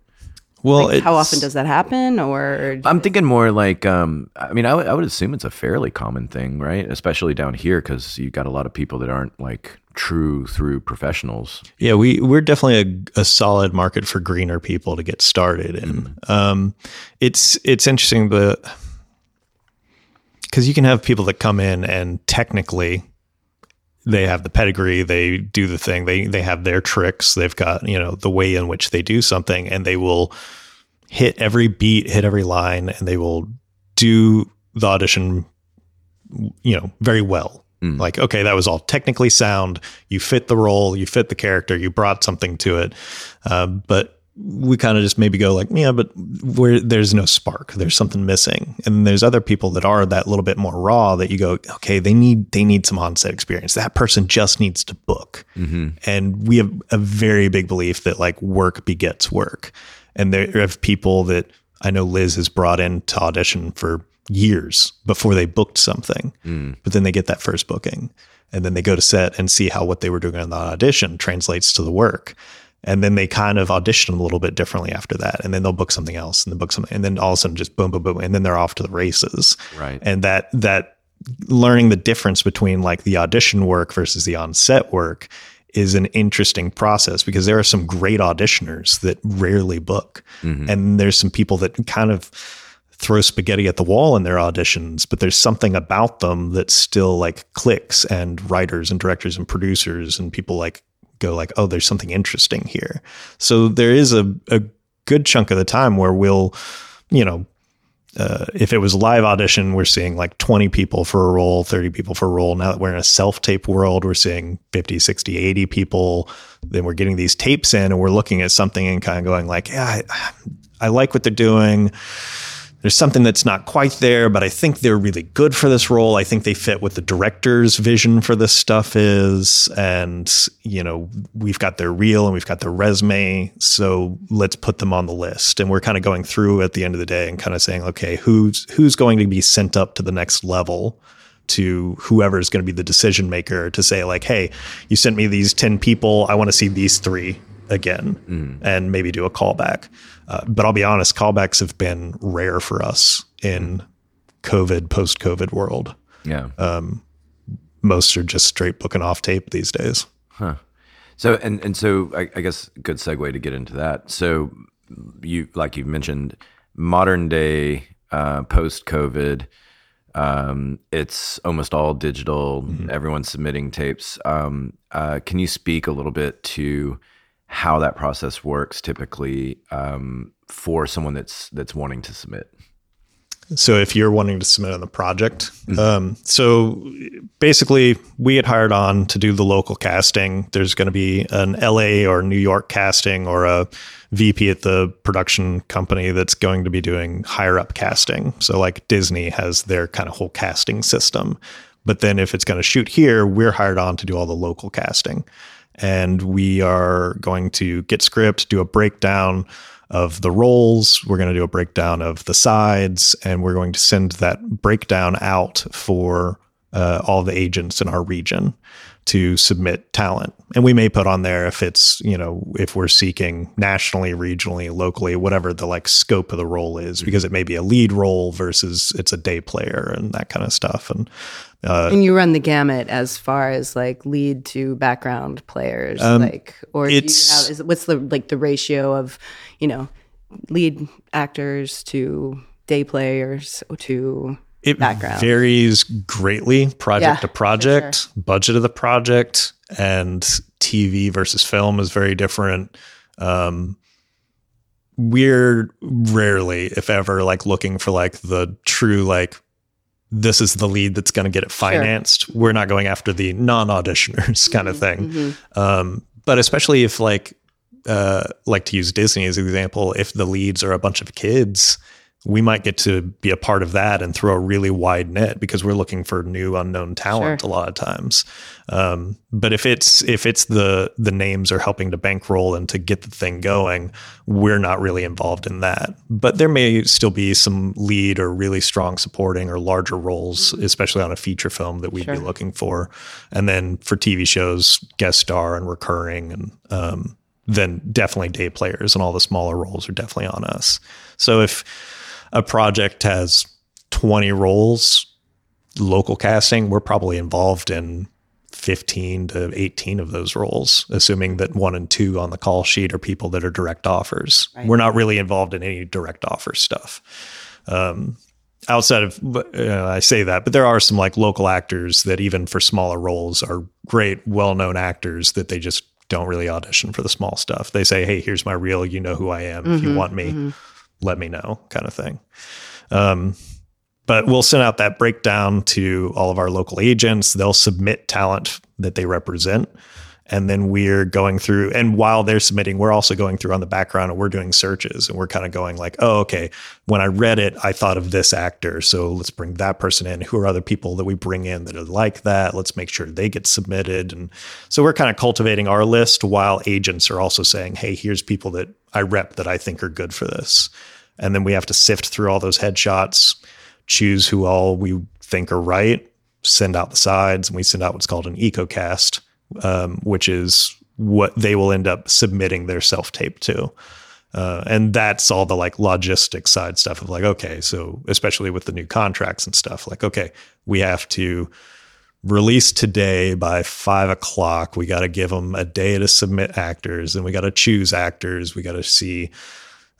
Speaker 3: well, like how often does that happen? Or
Speaker 1: I'm thinking more like, um, I mean, I, w- I would assume it's a fairly common thing, right? Especially down here because you've got a lot of people that aren't like true through professionals.
Speaker 4: Yeah, we we're definitely a, a solid market for greener people to get started in. Mm. Um, it's it's interesting, but because you can have people that come in and technically they have the pedigree, they do the thing, they they have their tricks, they've got, you know, the way in which they do something and they will hit every beat, hit every line and they will do the audition you know, very well. Mm. Like, okay, that was all technically sound. You fit the role, you fit the character, you brought something to it. Uh, but we kind of just maybe go like, yeah, but where there's no spark, there's something missing. And there's other people that are that little bit more raw that you go, okay, they need they need some onset experience. That person just needs to book. Mm-hmm. And we have a very big belief that like work begets work. And there are people that I know Liz has brought in to audition for years before they booked something. Mm. But then they get that first booking. And then they go to set and see how what they were doing on the audition translates to the work and then they kind of audition a little bit differently after that. And then they'll book something else and then book something. And then all of a sudden just boom boom boom. And then they're off to the races.
Speaker 1: Right.
Speaker 4: And that that learning the difference between like the audition work versus the on-set work is an interesting process because there are some great auditioners that rarely book. Mm-hmm. and there's some people that kind of throw spaghetti at the wall in their auditions, but there's something about them that still like clicks and writers and directors and producers and people like go like, oh, there's something interesting here. So there is a, a good chunk of the time where we'll, you know, uh, if it was live audition, we're seeing like 20 people for a role, 30 people for a role. Now that we're in a self tape world, we're seeing 50, 60, 80 people. Then we're getting these tapes in and we're looking at something and kind of going like, yeah, I, I like what they're doing there's something that's not quite there, but I think they're really good for this role. I think they fit what the director's vision for this stuff is. And, you know, we've got their reel and we've got their resume. So let's put them on the list. And we're kind of going through at the end of the day and kind of saying, okay, who's who's going to be sent up to the next level to whoever is going to be the decision maker to say, like, hey, you sent me these 10 people. I want to see these three again mm. and maybe do a callback. Uh, but I'll be honest, callbacks have been rare for us in COVID, post COVID world.
Speaker 1: Yeah. Um,
Speaker 4: most are just straight booking off tape these days.
Speaker 1: Huh. So, and, and so I, I guess good segue to get into that. So you, like you mentioned, modern day, uh, post COVID, um, it's almost all digital. Mm-hmm. Everyone's submitting tapes. Um, uh, can you speak a little bit to how that process works typically um, for someone that's that's wanting to submit.
Speaker 4: So if you're wanting to submit on the project, mm-hmm. um, so basically we get hired on to do the local casting. There's going to be an LA or New York casting or a VP at the production company that's going to be doing higher up casting. So like Disney has their kind of whole casting system. But then if it's going to shoot here, we're hired on to do all the local casting and we are going to get script, do a breakdown of the roles. We're going to do a breakdown of the sides, and we're going to send that breakdown out for uh, all the agents in our region to submit talent. And we may put on there if it's, you know, if we're seeking nationally, regionally, locally, whatever the like scope of the role is, because it may be a lead role versus it's a day player and that kind of stuff. And
Speaker 3: uh, and you run the gamut as far as like lead to background players, um, like, or you have, is, what's the like the ratio of, you know, lead actors to day players to
Speaker 4: it background. varies greatly project yeah, to project, sure. budget of the project, and TV versus film is very different. Um, we're rarely, if ever, like looking for like the true like this is the lead that's going to get it financed. Sure. We're not going after the non-auditioners kind of thing. Mm-hmm. Um, but especially if like uh, like to use Disney as an example, if the leads are a bunch of kids, we might get to be a part of that and throw a really wide net because we're looking for new unknown talent sure. a lot of times. Um, but if it's if it's the the names are helping to bankroll and to get the thing going, we're not really involved in that. But there may still be some lead or really strong supporting or larger roles, mm-hmm. especially on a feature film that we'd sure. be looking for. And then for TV shows, guest star and recurring and um, then definitely day players and all the smaller roles are definitely on us. So if a project has 20 roles, local casting, we're probably involved in 15 to 18 of those roles, assuming that one and two on the call sheet are people that are direct offers. Right. We're not really involved in any direct offer stuff. Um, outside of, uh, I say that, but there are some like local actors that even for smaller roles are great, well known actors that they just don't really audition for the small stuff. They say, hey, here's my reel. You know who I am. Mm-hmm, if you mm-hmm, want me, mm-hmm let me know kind of thing. Um, but we'll send out that breakdown to all of our local agents. They'll submit talent that they represent. And then we're going through, and while they're submitting, we're also going through on the background and we're doing searches and we're kind of going like, oh, okay, when I read it, I thought of this actor. So let's bring that person in. Who are other people that we bring in that are like that? Let's make sure they get submitted. And so we're kind of cultivating our list while agents are also saying, hey, here's people that I rep that I think are good for this. And then we have to sift through all those headshots, choose who all we think are right, send out the sides, and we send out what's called an EcoCast, um, which is what they will end up submitting their self tape to. Uh, and that's all the like logistics side stuff of like, okay, so especially with the new contracts and stuff, like, okay, we have to release today by five o'clock. We got to give them a day to submit actors and we got to choose actors. We got to see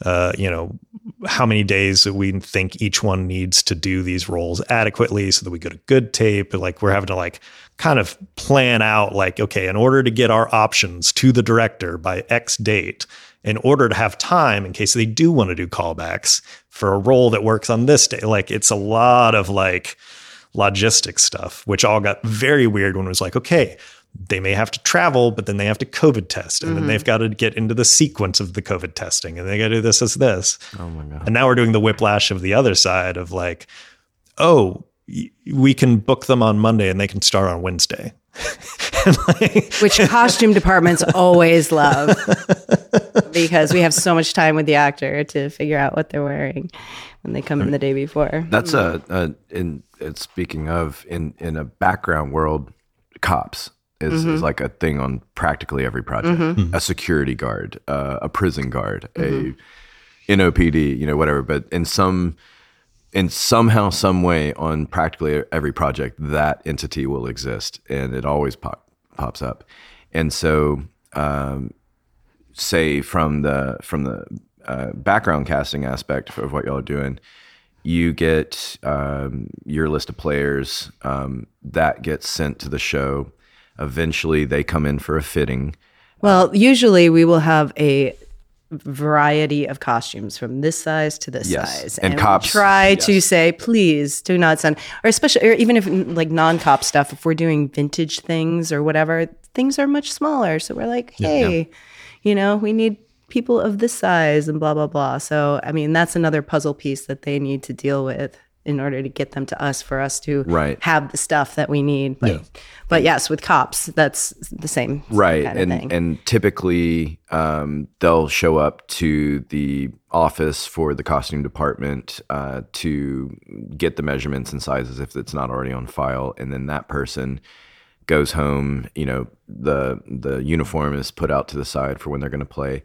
Speaker 4: uh, you know, how many days that we think each one needs to do these roles adequately so that we get a good tape. Like we're having to like kind of plan out like, okay, in order to get our options to the director by X date, in order to have time in case they do want to do callbacks for a role that works on this day. Like it's a lot of like logistics stuff, which all got very weird when it was like, okay, they may have to travel, but then they have to COVID test, and mm-hmm. then they've got to get into the sequence of the COVID testing, and they got to do this as this. Oh my god! And now we're doing the whiplash of the other side of like, oh, we can book them on Monday and they can start on Wednesday.
Speaker 3: like, Which costume departments always love because we have so much time with the actor to figure out what they're wearing when they come in the day before.
Speaker 1: That's a, a in speaking of in in a background world, cops is, mm-hmm. is like a thing on practically every project. Mm-hmm. A security guard, uh, a prison guard, mm-hmm. a NOPD, you know, whatever. But in some, in somehow, some way, on practically every project, that entity will exist, and it always pop, pops up. And so, um, say from the from the uh, background casting aspect of what y'all are doing, you get um, your list of players um, that gets sent to the show Eventually, they come in for a fitting.
Speaker 3: Well, usually we will have a variety of costumes from this size to this yes. size,
Speaker 1: and, and cops
Speaker 3: try yes. to say, please do not send, or especially, or even if like non-cop stuff, if we're doing vintage things or whatever, things are much smaller. So we're like, hey, yeah. you know, we need people of this size and blah blah blah. So I mean, that's another puzzle piece that they need to deal with in order to get them to us for us to
Speaker 1: right.
Speaker 3: have the stuff that we need. But yeah. but yes, with cops, that's the same
Speaker 1: right.
Speaker 3: Kind
Speaker 1: and
Speaker 3: thing.
Speaker 1: and typically um, they'll show up to the office for the costume department uh, to get the measurements and sizes if it's not already on file, and then that person goes home. You know the the uniform is put out to the side for when they're going to play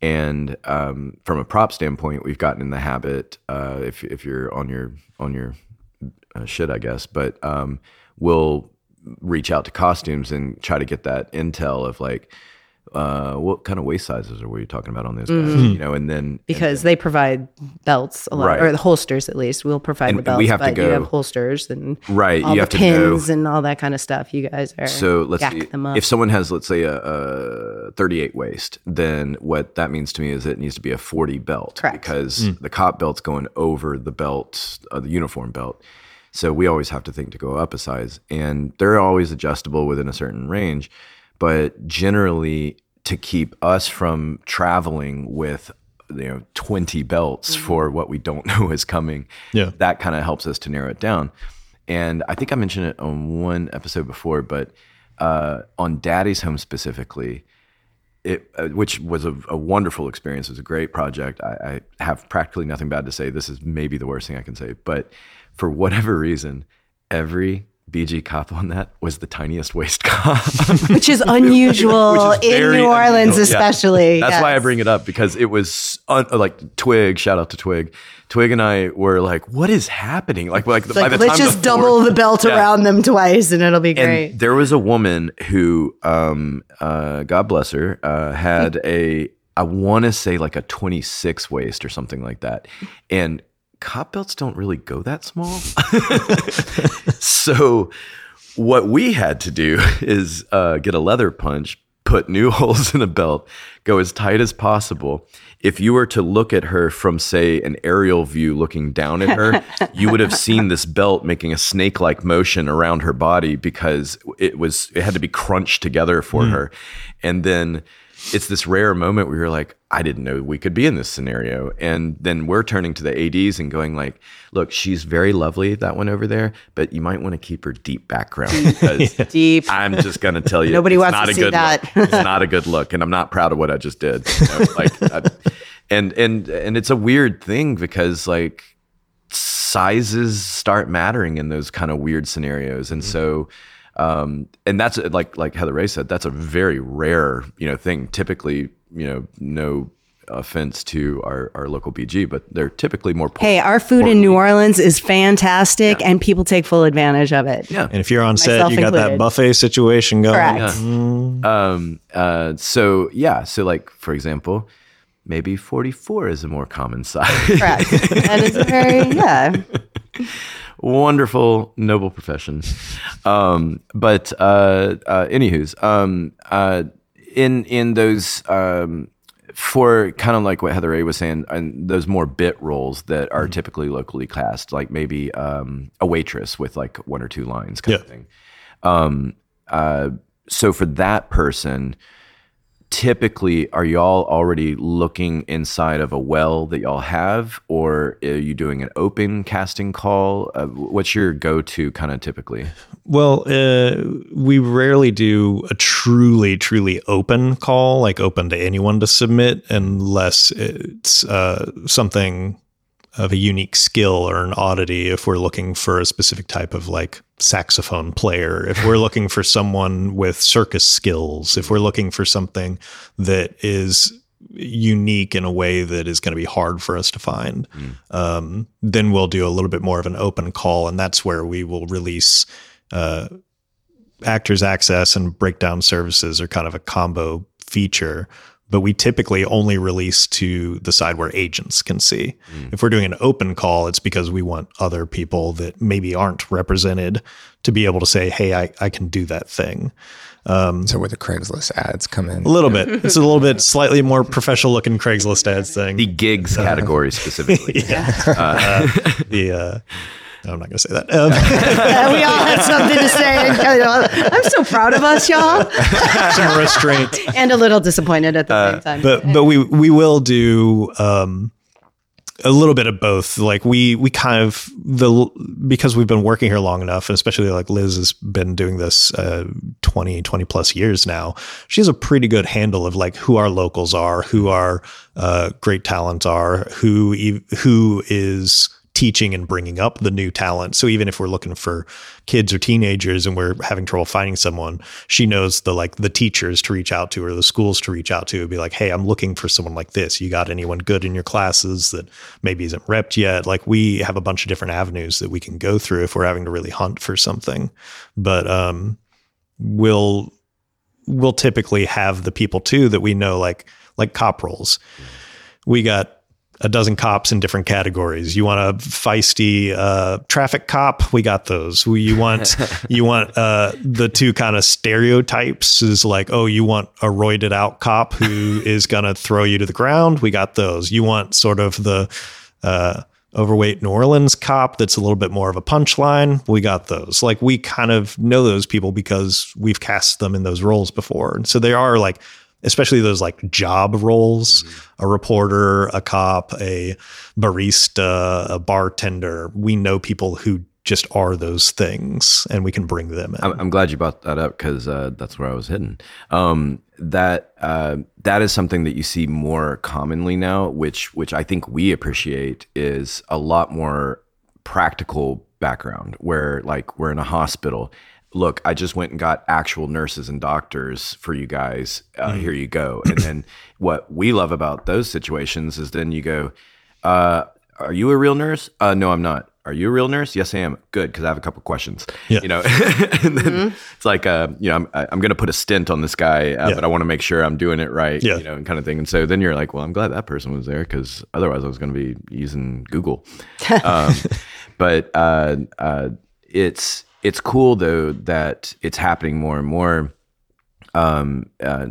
Speaker 1: and um, from a prop standpoint, we've gotten in the habit, uh, if if you're on your on your uh, shit, I guess, but um, we'll reach out to costumes and try to get that intel of like, uh, what kind of waist sizes are we talking about on those guys? Mm-hmm. You know, and then
Speaker 3: because
Speaker 1: and
Speaker 3: they provide belts a lot, right. or the holsters at least. We'll provide and, the belts. We have to go. You have holsters and
Speaker 1: right.
Speaker 3: All
Speaker 1: you
Speaker 3: the have pins to know. and all that kind of stuff. You guys are
Speaker 1: so let's see, if someone has let's say a, a, 38 waist, then what that means to me is it needs to be a 40 belt,
Speaker 3: correct?
Speaker 1: Because mm. the cop belt's going over the belt, uh, the uniform belt. So we always have to think to go up a size, and they're always adjustable within a certain range. But generally, to keep us from traveling with you know 20 belts mm-hmm. for what we don't know is coming.
Speaker 4: Yeah,
Speaker 1: that kind of helps us to narrow it down. And I think I mentioned it on one episode before, but uh, on Daddy's Home specifically, it, uh, which was a, a, wonderful experience. It was a great project. I, I, have practically nothing bad to say. This is maybe the worst thing I can say, but for whatever reason, every BG cop on that was the tiniest waist cop,
Speaker 3: which is unusual which is in New Orleans, unusual. especially.
Speaker 1: Yeah. That's yes. why I bring it up because it was un- like Twig. Shout out to Twig. Twig and I were like, "What is happening?" Like, like,
Speaker 3: like let's just double the belt yeah. around them twice, and it'll be great.
Speaker 1: And there was a woman who, um, uh, God bless her, uh, had a I want to say like a 26 waist or something like that, and cop belts don't really go that small. so what we had to do is uh, get a leather punch, put new holes in the belt, go as tight as possible. If you were to look at her from, say, an aerial view looking down at her, you would have seen this belt making a snake like motion around her body because it was, it had to be crunched together for mm. her. And then it's this rare moment where you're like, I didn't know we could be in this scenario. And then we're turning to the ADs and going like, look, she's very lovely, that one over there, but you might want to keep her deep background because
Speaker 3: deep.
Speaker 1: I'm just going to tell you,
Speaker 3: nobody wants to see that.
Speaker 1: it's not a good look. And I'm not proud of what I just did. You know, like, I, and, and, and it's a weird thing because like sizes start mattering in those kind of weird scenarios. And mm-hmm. so, um, and that's like like Heather Ray said, that's a very rare you know thing. Typically, you know, no offense to our, our local BG, but they're typically more.
Speaker 3: Hey, our food in New Orleans is fantastic, yeah. and people take full advantage of it.
Speaker 1: Yeah,
Speaker 4: and if you're on set, you got included. that buffet situation going.
Speaker 3: Correct.
Speaker 1: Yeah. Mm. Um. Uh. So yeah. So like for example, maybe 44 is a more common size.
Speaker 3: Correct. that is very yeah
Speaker 1: wonderful, noble profession. Um, but uh, uh, anywho's, um, uh, in in those um, for kind of like what Heather A was saying, and those more bit roles that are mm-hmm. typically locally cast, like maybe um, a waitress with like one or two lines, kind yeah. of thing. Um, uh, so for that person typically are y'all already looking inside of a well that y'all have or are you doing an open casting call? Uh, what's your go-to kind of typically?
Speaker 4: Well uh, we rarely do a truly truly open call like open to anyone to submit unless it's uh, something of a unique skill or an oddity if we're looking for a specific type of like saxophone player, if we're looking for someone with circus skills, if we're looking for something that is unique in a way that is going to be hard for us to find, mm. um, then we'll do a little bit more of an open call. And that's where we will release uh, actors access and breakdown services are kind of a combo feature but we typically only release to the side where agents can see. Mm. If we're doing an open call, it's because we want other people that maybe aren't represented to be able to say, "Hey, I, I can do that thing."
Speaker 2: Um, so where the Craigslist ads come in,
Speaker 4: a little bit. It's a little bit slightly more professional looking Craigslist ads thing.
Speaker 1: The gigs uh, category specifically.
Speaker 4: yeah. Uh, the uh, I'm not going to say that. Um,
Speaker 3: yeah, we all had something to say. I'm so proud of us, y'all.
Speaker 4: Some restraint
Speaker 3: and a little disappointed at the uh, same time.
Speaker 4: But but we we will do um, a little bit of both. Like we we kind of the because we've been working here long enough, and especially like Liz has been doing this uh, 20 20 plus years now. She has a pretty good handle of like who our locals are, who our uh, great talents are, who who is teaching and bringing up the new talent. So even if we're looking for kids or teenagers and we're having trouble finding someone, she knows the like the teachers to reach out to or the schools to reach out to. Be like, hey, I'm looking for someone like this. You got anyone good in your classes that maybe isn't repped yet? Like we have a bunch of different avenues that we can go through if we're having to really hunt for something. But um, we'll we'll typically have the people too that we know like like cop roles. We got a dozen cops in different categories. You want a feisty uh, traffic cop? We got those. You want you want uh, the two kind of stereotypes is like, oh, you want a roided out cop who is gonna throw you to the ground? We got those. You want sort of the uh, overweight New Orleans cop that's a little bit more of a punchline? We got those. Like we kind of know those people because we've cast them in those roles before, and so they are like especially those like job roles, a reporter, a cop, a barista, a bartender. We know people who just are those things and we can bring them in.
Speaker 1: I'm, I'm glad you brought that up because uh, that's where I was hidden. Um, that uh, that is something that you see more commonly now, which which I think we appreciate is a lot more practical background. Where like we're in a hospital. Look, I just went and got actual nurses and doctors for you guys. Uh, Here you go. And then what we love about those situations is then you go, uh, "Are you a real nurse? Uh, no, I'm not." Are you a real nurse? Yes, I am. Good, because I have a couple questions.
Speaker 4: Yeah.
Speaker 1: You know, and then it's like, uh, you know, I'm, I'm going to put a stint on this guy, uh,
Speaker 4: Yeah.
Speaker 1: but I want to make sure I'm doing it right.
Speaker 4: Yeah.
Speaker 1: You know, and kind of thing. And so then you're like, well, I'm glad that person was there because otherwise I was going to be using Google. um, but uh, uh, it's it's cool though that it's happening more and more um, uh,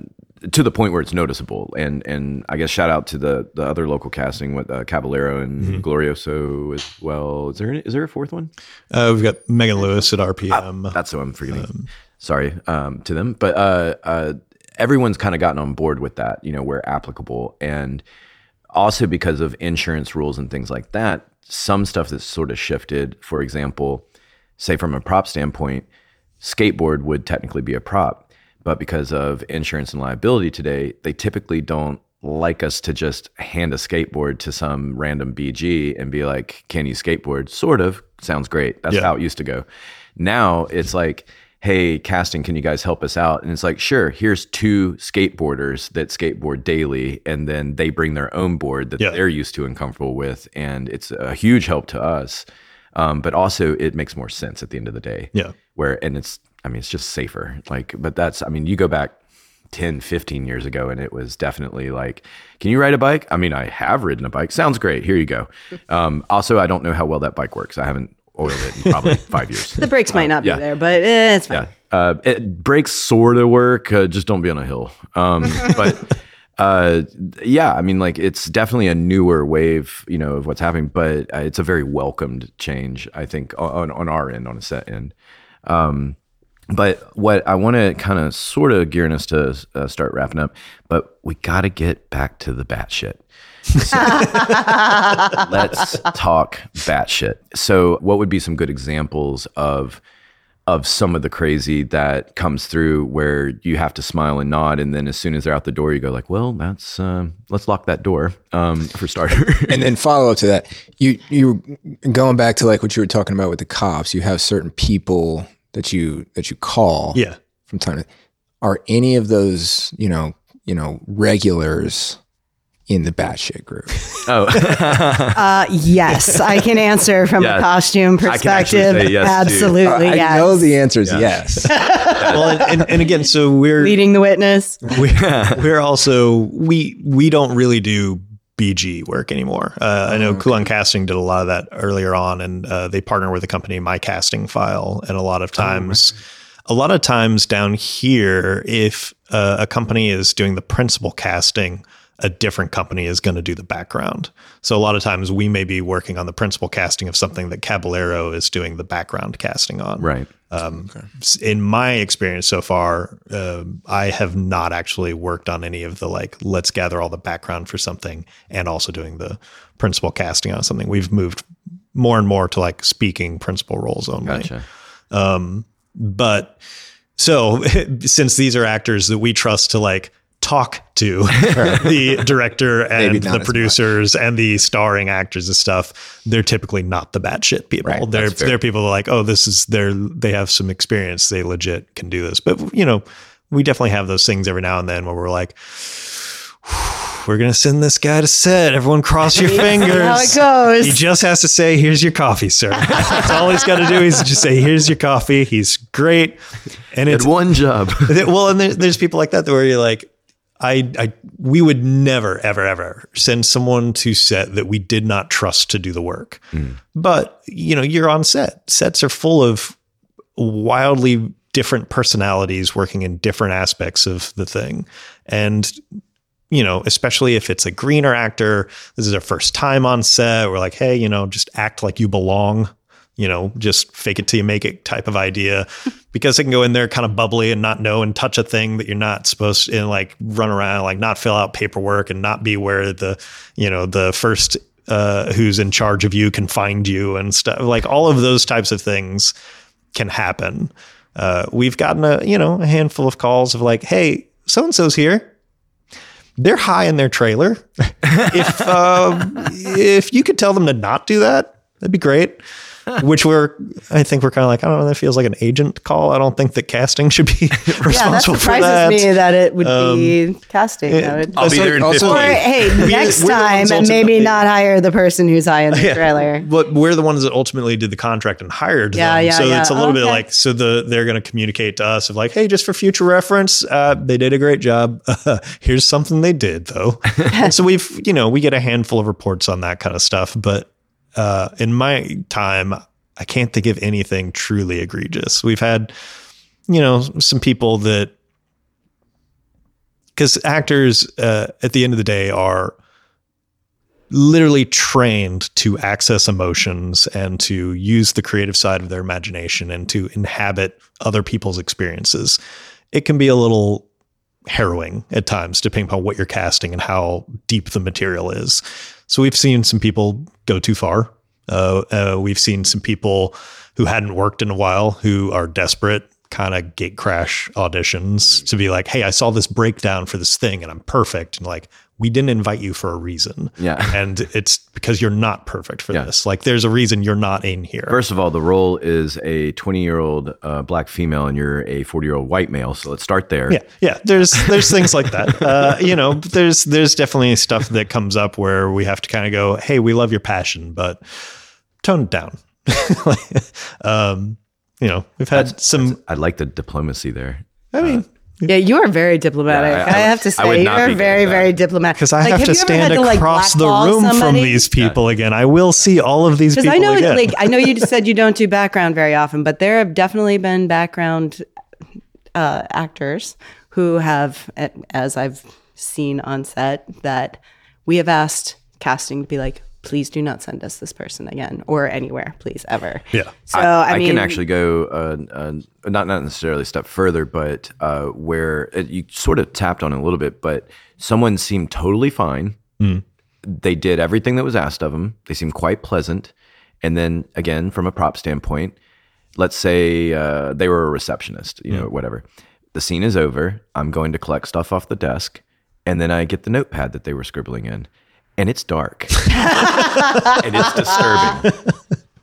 Speaker 1: to the point where it's noticeable. And and I guess shout out to the the other local casting with uh, Caballero and
Speaker 4: Mm-hmm.
Speaker 1: Glorioso as well. Is there is there a fourth one?
Speaker 4: Uh, we've got Megan Lewis at RPM.
Speaker 1: That's what I'm forgetting. Sorry um, to them, but uh, uh, everyone's kind of gotten on board with that. You know, where applicable, and also because of insurance rules and things like that. Some stuff that's sort of shifted. For example, say from a prop standpoint, skateboard would technically be a prop, but because of insurance and liability today, they typically don't like us to just hand a skateboard to some random BG and be like, "Can you skateboard?" Sort of sounds great. That's
Speaker 4: Yeah.
Speaker 1: how it used to go. Now it's like, "Hey, casting, can you guys help us out?" And it's like, "Sure, here's two skateboarders that skateboard daily, and then they bring their own board that
Speaker 4: Yeah.
Speaker 1: they're used to and comfortable with, and it's a huge help to us." Um, but also, it makes more sense at the end of the day.
Speaker 4: Yeah.
Speaker 1: where and it's i mean it's just safer. Like but that's i mean you go back 10 15 years ago and it was definitely like can you ride a bike? I mean i have ridden a bike. Sounds great. Here you go. Um, also i don't know how well that bike works. I haven't oiled it in probably five years.
Speaker 3: The brakes might not be
Speaker 1: yeah.
Speaker 3: there, but eh, it's fine.
Speaker 1: yeah. Uh, it, brakes sort of work uh, just don't be on a hill. Um, but uh, yeah i mean like it's definitely a newer wave you know of what's happening but uh, it's a very welcomed change i think on, on our end on a set end um, but what I want to kind of sort of gearing us to uh, start wrapping up, but we got to get back to the batshit. So, let's talk batshit. So, what would be some good examples of of some of the crazy that comes through where you have to smile and nod, and then as soon as they're out the door, you go like, "Well, that's um, let's lock that door um, for starter."
Speaker 2: and then follow up to that, you you going back to like what you were talking about with the cops. You have certain people that you that you call
Speaker 4: Yeah.
Speaker 2: from time to. Are any of those you know you know regulars in the batshit group?
Speaker 1: oh,
Speaker 3: Uh, yes, I can answer from
Speaker 1: Yeah.
Speaker 3: a costume
Speaker 1: I can
Speaker 3: perspective.
Speaker 1: say yes, too.
Speaker 3: Absolutely,
Speaker 2: I
Speaker 3: yes.
Speaker 2: know the answer is yes.
Speaker 4: Well, and, and, and again, so we're
Speaker 3: Leading the witness.
Speaker 4: we, we're also we we don't really do BG work anymore. Uh, I know Coulon Casting did a lot of that earlier on, and uh, they partner with a company, My Casting File, and a lot of times. A lot of times down here, if uh, a company is doing the principal casting, a different company is going to do the background. So a lot of times we may be working on the principal casting of something that Caballero is doing the background casting on
Speaker 1: right.
Speaker 4: um, s- in my experience so far, um, I have not actually worked on any of the like, let's gather all the background for something and also doing the principal casting on something. We've moved more and more to like speaking principal roles only.
Speaker 1: Gotcha.
Speaker 4: But so since these are actors that we trust to like talk to the director and the producers and the starring actors and stuff, they're typically not the batshit people.
Speaker 2: Right,
Speaker 4: they're they're people like, oh, this is they're they have some experience. They legit can do this. But you know, we definitely have those things every now and then where we're like, we're gonna send this guy to set. Everyone cross your fingers.
Speaker 3: how it goes.
Speaker 4: He just has to say, "Here's your coffee, sir." That's all he's got to do. Is just say, "Here's your coffee." He's great, and it's
Speaker 1: one job.
Speaker 4: well, and there's people like that where you're like, I, I, we would never, ever, ever send someone to set that we did not trust to do the work. Mm. But you know, you're on set. Sets are full of wildly different personalities working in different aspects of the thing, and you know, especially if it's a greener actor, this is their first time on set. We're like, hey, you know, just act like you belong. You know, just fake it till you make it type of idea because they can go in there kind of bubbly and not know and touch a thing that you're not supposed to and like run around, like not fill out paperwork and not be where the, you know, the first uh, who's in charge of you can find you and stuff. Like all of those types of things can happen. Uh, we've gotten a, you know, a handful of calls of like, hey, so and so's here they're high in their trailer. if um, if you could tell them to not do that, that'd be great. Which we're, I think we're kind of like, I don't know, that feels like an agent call. I don't think that casting should be responsible
Speaker 3: Yeah, that
Speaker 4: responsible for
Speaker 3: surprises
Speaker 4: that.
Speaker 3: me that it would be casting. That would-
Speaker 1: I'll be there in
Speaker 2: Also-
Speaker 1: 50.
Speaker 3: or hey,
Speaker 4: we're
Speaker 3: next
Speaker 4: the
Speaker 3: time, and maybe not hire the person who's high in the trailer.
Speaker 4: But we're the ones that ultimately did the contract and hired
Speaker 3: Yeah,
Speaker 4: them.
Speaker 3: yeah,
Speaker 4: so
Speaker 3: yeah.
Speaker 4: it's a little bit
Speaker 3: Okay.
Speaker 4: like so the they're going to communicate to us of like, hey, just for future reference, uh, they did a great job. here's something they did though. and so we've you know we get a handful of reports on that kind of stuff. But uh, in my time, I can't think of anything truly egregious. We've had you know some people that because actors uh, at the end of the day are literally trained to access emotions and to use the creative side of their imagination and to inhabit other people's experiences. It can be a little harrowing at times, depending upon what you're casting and how deep the material is. So we've seen some people go too far. Uh, uh, we've seen some people who hadn't worked in a while who are desperate kind of gate crash auditions to be like, hey, I saw this breakdown for this thing and I'm perfect. And like, we didn't invite you for a reason.
Speaker 1: Yeah.
Speaker 4: And it's because you're not perfect for
Speaker 1: Yeah.
Speaker 4: this. Like, there's a reason you're not in here.
Speaker 1: First of all, the role is a 20 year old uh, black female, and you're a 40 year old white male. So let's start there.
Speaker 4: Yeah, yeah. There's there's things like that. Uh, you know, there's there's definitely stuff that comes up where we have to kind of go, hey, we love your passion, but tone it down. um, you know, we've had some.
Speaker 1: I like the diplomacy there.
Speaker 4: I mean,
Speaker 3: Yeah, you are very diplomatic.
Speaker 1: Yeah, I-
Speaker 3: I,
Speaker 1: I-
Speaker 3: have to
Speaker 1: I would
Speaker 3: say,
Speaker 1: not
Speaker 3: you're
Speaker 1: be
Speaker 3: very, very diplomatic.
Speaker 4: because I
Speaker 3: Like,
Speaker 4: have to stand
Speaker 3: had like,
Speaker 4: across the
Speaker 3: blackball
Speaker 4: room from these people again. I will see all of these
Speaker 3: Because
Speaker 4: people
Speaker 3: I know,
Speaker 4: again.
Speaker 3: like, I know you just said you don't do background very often, but there have definitely been background uh, actors who have, as I've seen on set, that we have asked casting to be like, please do not send us this person again or anywhere, please ever.
Speaker 4: yeah.
Speaker 3: So I, mean,
Speaker 1: can actually go uh, uh, not not necessarily a step further, but uh, where it, you sort of tapped on it a little bit, but someone seemed totally fine. They did everything that was asked of them. They seemed quite pleasant, and then again, from a prop standpoint, let's say uh, they were a receptionist, you know, whatever. The scene is over. I'm going to collect stuff off the desk, and then I get the notepad that they were scribbling in, and it's dark, and it's disturbing.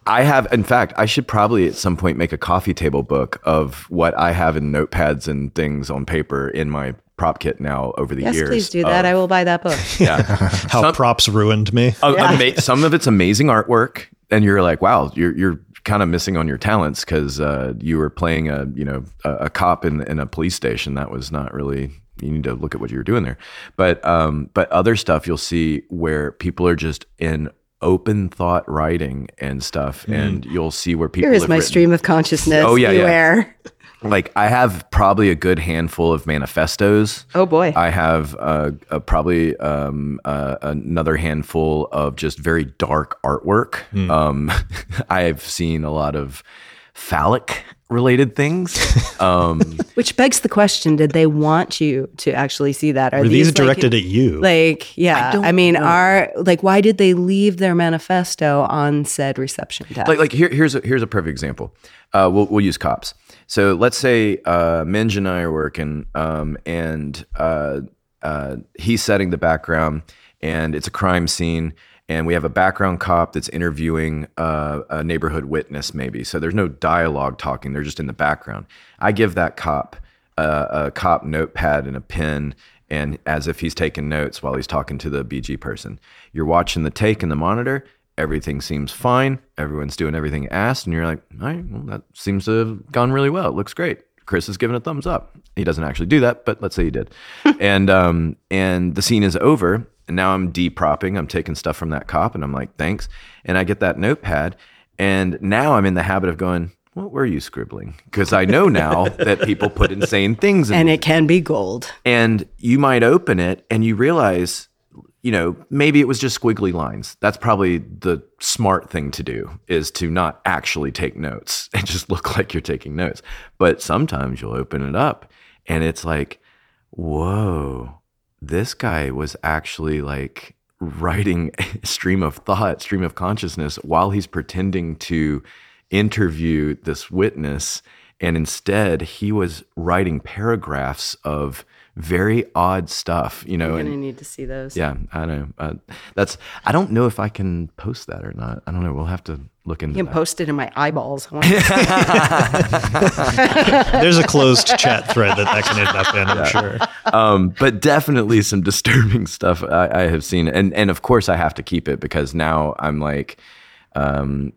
Speaker 1: I have, in fact, I should probably at some point make a coffee table book of what I have in notepads and things on paper in my prop kit now over the
Speaker 3: yes,
Speaker 1: years.
Speaker 3: please do that.
Speaker 1: of-
Speaker 3: I will buy that book.
Speaker 1: yeah.
Speaker 4: How
Speaker 1: Some-
Speaker 4: props ruined me.
Speaker 1: a- ama- some of it's amazing artwork, and you're like, wow, you're you're kind of missing on your talents because uh, you were playing a you know a, a cop in in a police station. That was not really. You need to look at what you're doing there, but um, but other stuff you'll see where people are just in open thought writing and stuff, and you'll see where people
Speaker 3: Here is
Speaker 1: have
Speaker 3: my
Speaker 1: written-
Speaker 3: stream of consciousness.
Speaker 1: Oh, yeah, yeah. Like I have probably a good handful of manifestos.
Speaker 3: Oh boy.
Speaker 1: I have uh, uh, probably um, uh, another handful of just very dark artwork. Um, I've seen a lot of phallic related things. Um,
Speaker 3: Which begs the question: Did they want you to actually see that? Are
Speaker 4: Were these
Speaker 3: like,
Speaker 4: directed at you?
Speaker 3: Like, yeah. I, mean, are like, why did they leave their manifesto on said reception desk?
Speaker 1: like like here, here's a here's a perfect example. Uh, we'll we'll use cops. So let's say uh, Minj and I are working, um, and uh, uh, he's setting the background, and it's a crime scene, and we have a background cop that's interviewing uh, a neighborhood witness, maybe. So there's no dialogue talking; they're just in the background. I give that cop uh, a cop notepad and a pen and as if he's taking notes while he's talking to the BG person. You're watching the take in the monitor. Everything seems fine. Everyone's doing everything asked, and you're like, all right, well, that seems to have gone really well. It looks great. Chris is giving a thumbs up. He doesn't actually do that, but let's say he did. and um, and the scene is over, and now I'm depropping. I'm taking stuff from that cop, and I'm like, thanks. And I get that notepad, and now I'm in the habit of going, what were you scribbling? Because I know now that people put insane things in
Speaker 3: and it can be gold.
Speaker 1: and you might open it and you realize you know, maybe it was just squiggly lines. That's probably the smart thing to do is to not actually take notes and just look like you're taking notes. But sometimes you'll open it up and it's like, whoa, this guy was actually like writing stream of thought, stream of consciousness while he's pretending to interview this witness. And instead, he was writing paragraphs of very odd stuff, you know.
Speaker 3: I'm gonna
Speaker 1: And
Speaker 3: need to see those.
Speaker 1: yeah, I know. Uh, that's. I don't know if I can post that or not. I don't know. We'll have to look into
Speaker 3: You can
Speaker 1: that.
Speaker 3: post it in my eyeballs.
Speaker 4: There's a closed chat thread that that can end up in, I'm sure.
Speaker 1: um, but definitely some disturbing stuff I, I have seen, and and of course I have to keep it because now I'm like, um,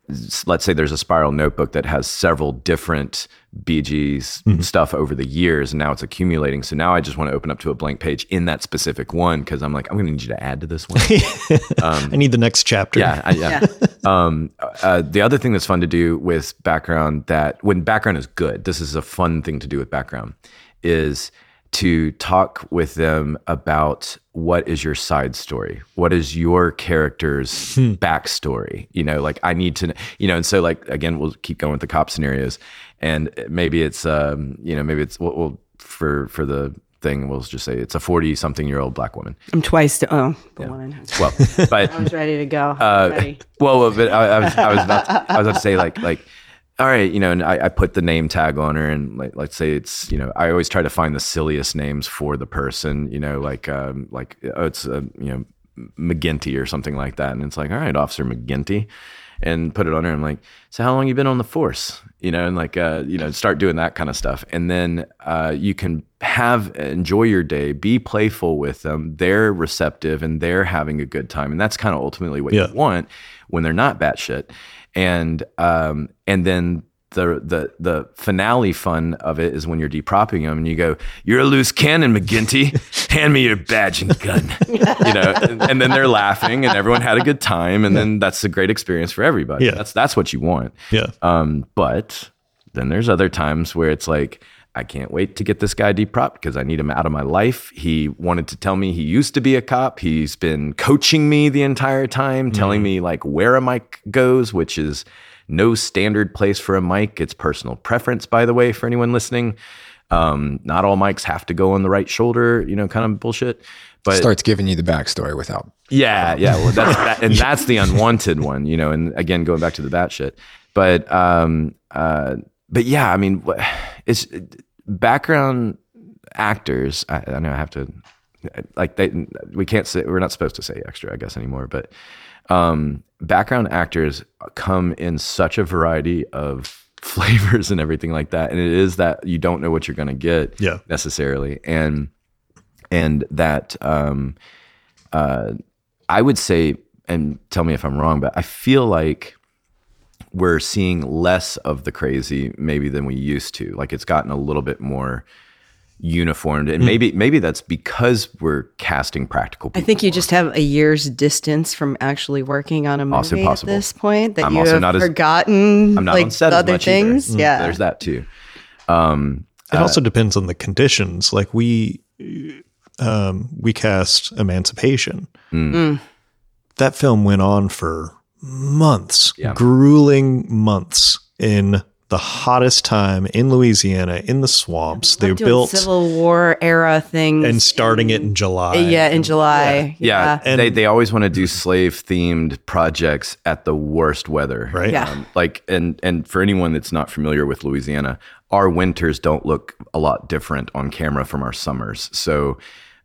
Speaker 1: let's say there's a spiral notebook that has several different BGs stuff over the years, and now it's accumulating. So now I just want to open up to a blank page in that specific one because I'm like, I'm going to need you to add to this one.
Speaker 4: I need the next chapter.
Speaker 1: Yeah, I, yeah. Um, uh, the other thing that's fun to do with background that when background is good, this is a fun thing to do with background, is to talk with them about what is your side story, what is your character's backstory. You know, like I need to, you know, and so like again, we'll keep going with the cop scenarios, and maybe it's, um, you know, maybe it's we'll, we'll for for the thing, we'll just say it's a forty something year old black woman.
Speaker 3: I'm twice to oh the one in
Speaker 1: Well, but
Speaker 3: I was ready to go.
Speaker 1: Uh,
Speaker 3: ready.
Speaker 1: well, well, but I, I was I was about to, I was about to say like like all right, you know, and I, I put the name tag on her, and like let's say it's you know I always try to find the silliest names for the person, you know, like um like oh, it's uh, you know McGinty or something like that, and it's like all right, Officer McGinty. And put it on her. I'm like, so how long you been on the force? You know, and like, uh, you know, start doing that kind of stuff. And then uh, you can have enjoy your day, be playful with them. They're receptive and they're having a good time, and that's kind of ultimately what
Speaker 4: Yeah.
Speaker 1: you want when they're not batshit. And um, and then the the the finale fun of it is when you're depropping them and you go, "You're a loose cannon, McGinty. Hand me your badge and gun." you know, and, and then they're laughing and everyone had a good time, and then that's a great experience for everybody.
Speaker 4: Yeah.
Speaker 1: That's that's what you want.
Speaker 4: Yeah.
Speaker 1: Um, but then there's other times where it's like, I can't wait to get this guy depropped because I need him out of my life. He wanted to tell me he used to be a cop. He's been coaching me the entire time, telling me like where a mic goes, which is no standard place for a mic. It's personal preference, by the way, for anyone listening. Um, not all mics have to go on the right shoulder, you know, kind of bullshit. But
Speaker 2: Starts giving you the backstory without.
Speaker 1: yeah, yeah. Well, that's that, and that's the unwanted one, you know. And again, going back to the bat shit, but um, uh, but yeah, I mean, it's background actors. I, I know I have to like they. We can't say we're not supposed to say extra, I guess, anymore. But um, background actors come in such a variety of flavors and everything like that, and it is that you don't know what you're going to get
Speaker 4: Yeah.
Speaker 1: necessarily, and and that um, uh, I would say, and tell me if I'm wrong, but I feel like we're seeing less of the crazy maybe than we used to. Like it's gotten a little bit more uniformed, and maybe maybe that's because we're casting practical.
Speaker 3: I think you just have a year's distance from actually working on a movie
Speaker 1: Also
Speaker 3: at this point that
Speaker 1: I'm
Speaker 3: you
Speaker 1: also
Speaker 3: have
Speaker 1: not as-
Speaker 3: forgotten
Speaker 1: I'm not
Speaker 3: like
Speaker 1: on set as
Speaker 3: other
Speaker 1: much either. Mm,
Speaker 3: things. Yeah.
Speaker 1: there's that too. Um,
Speaker 4: It also depends on the conditions. Like we, um, we cast Emancipation. That film went on for months,
Speaker 1: Yeah.
Speaker 4: grueling months in the hottest time in Louisiana, in the swamps. They
Speaker 3: Doing
Speaker 4: built
Speaker 3: Civil War era things
Speaker 4: and starting it in July.
Speaker 3: yeah, in July.
Speaker 1: yeah,
Speaker 4: And-
Speaker 1: they they always want to do slave themed projects at the worst weather.
Speaker 4: Right.
Speaker 3: Yeah.
Speaker 1: Um, like and and for anyone that's not familiar with Louisiana, our winters don't look a lot different on camera from our summers. So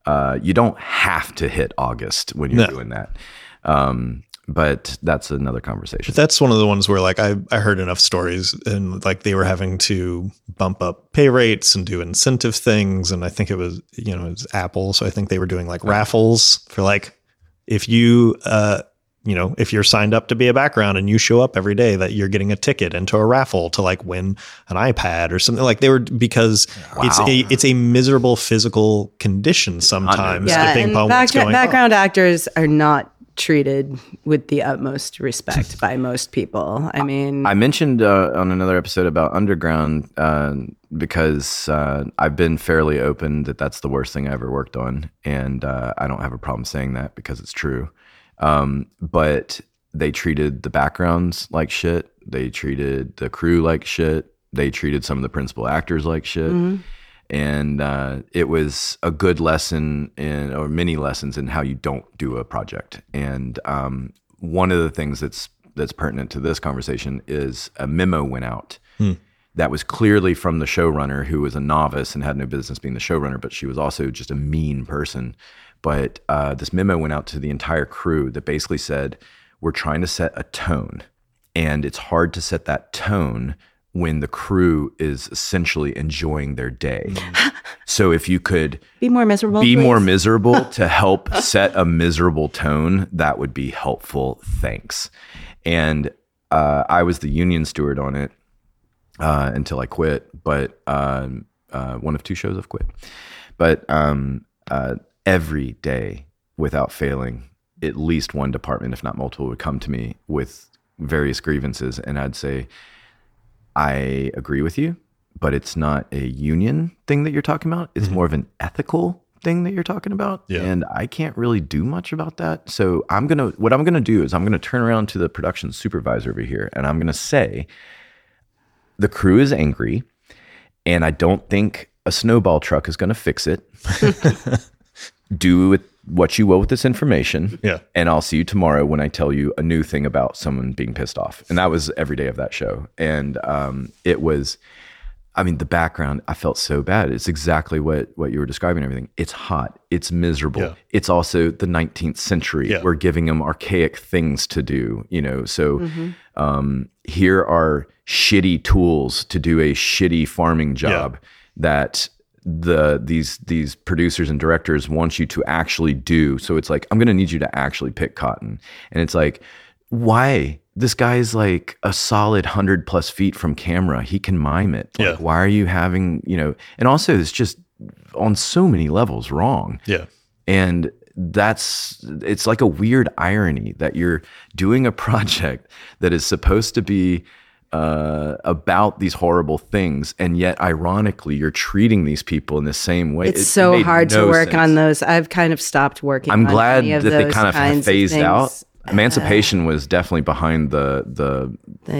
Speaker 1: uh, you don't have to hit August when you're
Speaker 4: No.
Speaker 1: doing that. Um, but that's another conversation.
Speaker 4: That's one of the ones where like I, I heard enough stories and like they were having to bump up pay rates and do incentive things. And I think it was, you know, it was Apple. So I think they were doing like raffles for like, if you, uh, you know, if you're signed up to be a background and you show up every day, that you're getting a ticket into a raffle to like win an iPad or something like they were because it's a it's a miserable physical condition sometimes.
Speaker 3: Yeah,
Speaker 4: depending
Speaker 3: and
Speaker 4: upon what's
Speaker 3: backgra-
Speaker 4: going on.
Speaker 3: background actors are not treated with the utmost respect by most people. I mean,
Speaker 1: I mentioned uh, on another episode about Underground uh, because uh, I've been fairly open that that's the worst thing I ever worked on, and uh, I don't have a problem saying that because it's true. Um, but they treated the backgrounds like shit. They treated the crew like shit. They treated some of the principal actors like shit. And uh, it was a good lesson in, or many lessons in how you don't do a project. And um, one of the things that's that's pertinent to this conversation is a memo went out that was clearly from the showrunner who was a novice and had no business being the showrunner, but she was also just a mean person. But uh, this memo went out to the entire crew that basically said, We're trying to set a tone, and it's hard to set that tone when the crew is essentially enjoying their day. so if you could
Speaker 3: be more miserable.
Speaker 1: be
Speaker 3: please.
Speaker 1: more miserable to help set a miserable tone, that would be helpful. Thanks. And uh, I was the union steward on it uh, until I quit, but um, uh, one of two shows I've quit. But um, uh, every day, without failing, at least one department, if not multiple, would come to me with various grievances, and I'd say, I agree with you, but it's not a union thing that you're talking about. It's mm-hmm. more of an ethical thing that you're talking about.
Speaker 4: Yeah.
Speaker 1: And I can't really do much about that. So I'm going to, what I'm going to do is I'm going to turn around to the production supervisor over here and I'm going to say, the crew is angry and I don't think a snowball truck is going to fix it. do with what you will with this information.
Speaker 4: Yeah.
Speaker 1: And I'll see you tomorrow when I tell you a new thing about someone being pissed off. And that was every day of that show. And um, it was, I mean, the background, I felt so bad. It's exactly what what you were describing. Everything. It's hot. It's miserable.
Speaker 4: Yeah.
Speaker 1: It's also the 19th century.
Speaker 4: Yeah.
Speaker 1: We're giving them archaic things to do. You know, so um, here are shitty tools to do a shitty farming job that the these these producers and directors want you to actually do. So it's like I'm going to need you to actually pick cotton, and it's like why this guy's like a solid 100 plus feet from camera he can mime it like
Speaker 4: Yeah.
Speaker 1: why are you having you know and also it's just on so many levels wrong
Speaker 4: Yeah.
Speaker 1: and that's it's like a weird irony that you're doing a project that is supposed to be uh, about these horrible things, and yet ironically, you're treating these people in the same way.
Speaker 3: It's
Speaker 1: It
Speaker 3: so hard
Speaker 1: no
Speaker 3: to work
Speaker 1: sense.
Speaker 3: on those. I've kind of stopped working.
Speaker 1: I'm
Speaker 3: on
Speaker 1: glad
Speaker 3: of
Speaker 1: that they kind of phased
Speaker 3: things.
Speaker 1: out. Emancipation was definitely behind the the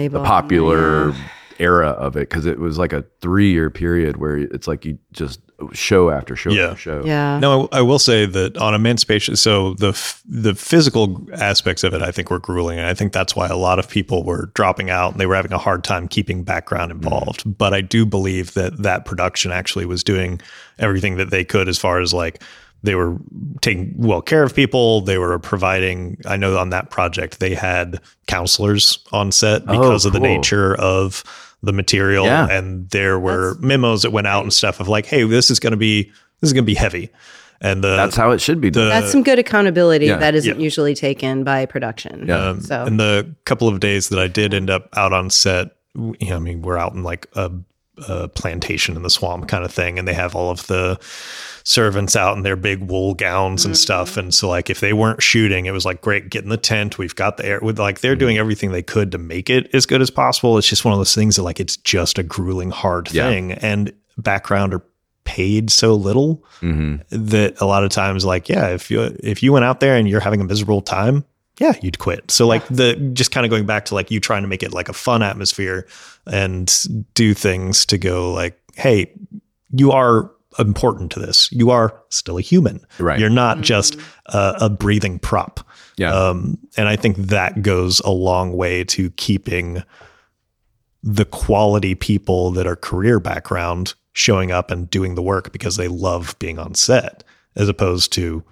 Speaker 1: the popular era of it because it was like a three year period where it's like you just show after show
Speaker 4: Yeah.
Speaker 1: after show.
Speaker 3: Yeah.
Speaker 4: No, I, I will say that on emancipation, so the f- the physical aspects of it, I think were grueling, and I think that's why a lot of people were dropping out and they were having a hard time keeping background mm-hmm. involved. But I do believe that that production actually was doing everything that they could as far as like they were taking well care of people. They were providing. I know on that project they had counselors on set oh, because of the nature of the material,
Speaker 1: Yeah.
Speaker 4: and there were memos that went out and stuff of like, hey, this is going to be this is going to be heavy. And the
Speaker 1: That's how it should be done.
Speaker 3: That's some good accountability
Speaker 1: yeah,
Speaker 3: that isn't
Speaker 4: yeah.
Speaker 3: usually taken by production.
Speaker 1: Yeah.
Speaker 3: Um, so
Speaker 4: in the couple of days that I did end up out on set, you know, I mean, we're out in like a, a plantation in the swamp kind of thing, and they have all of the servants out in their big wool gowns and stuff. And so, like, if they weren't shooting, it was like, great, get in the tent. We've got the air. With like, they're doing everything they could to make it as good as possible. It's just one of those things that like it's just a grueling, hard
Speaker 1: Yeah.
Speaker 4: thing, and background are paid so little
Speaker 1: hmm
Speaker 4: that a lot of times like yeah if you if you went out there and you're having a miserable time yeah you'd quit. So like the just kind of going back to like you trying to make it like a fun atmosphere and do things to go like hey you are important to this. You are still a human.
Speaker 1: Right.
Speaker 4: you're not just a, a breathing prop.
Speaker 1: Yeah.
Speaker 4: um, and I think that goes a long way to keeping the quality people that are career background showing up and doing the work because they love being on set, as opposed to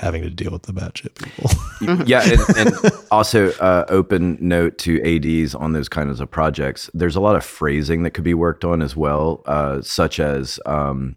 Speaker 4: having to deal with the bad shit people.
Speaker 1: yeah, and, and also uh, open note to ads on those kinds of projects. There's a lot of phrasing that could be worked on as well, uh, such as um,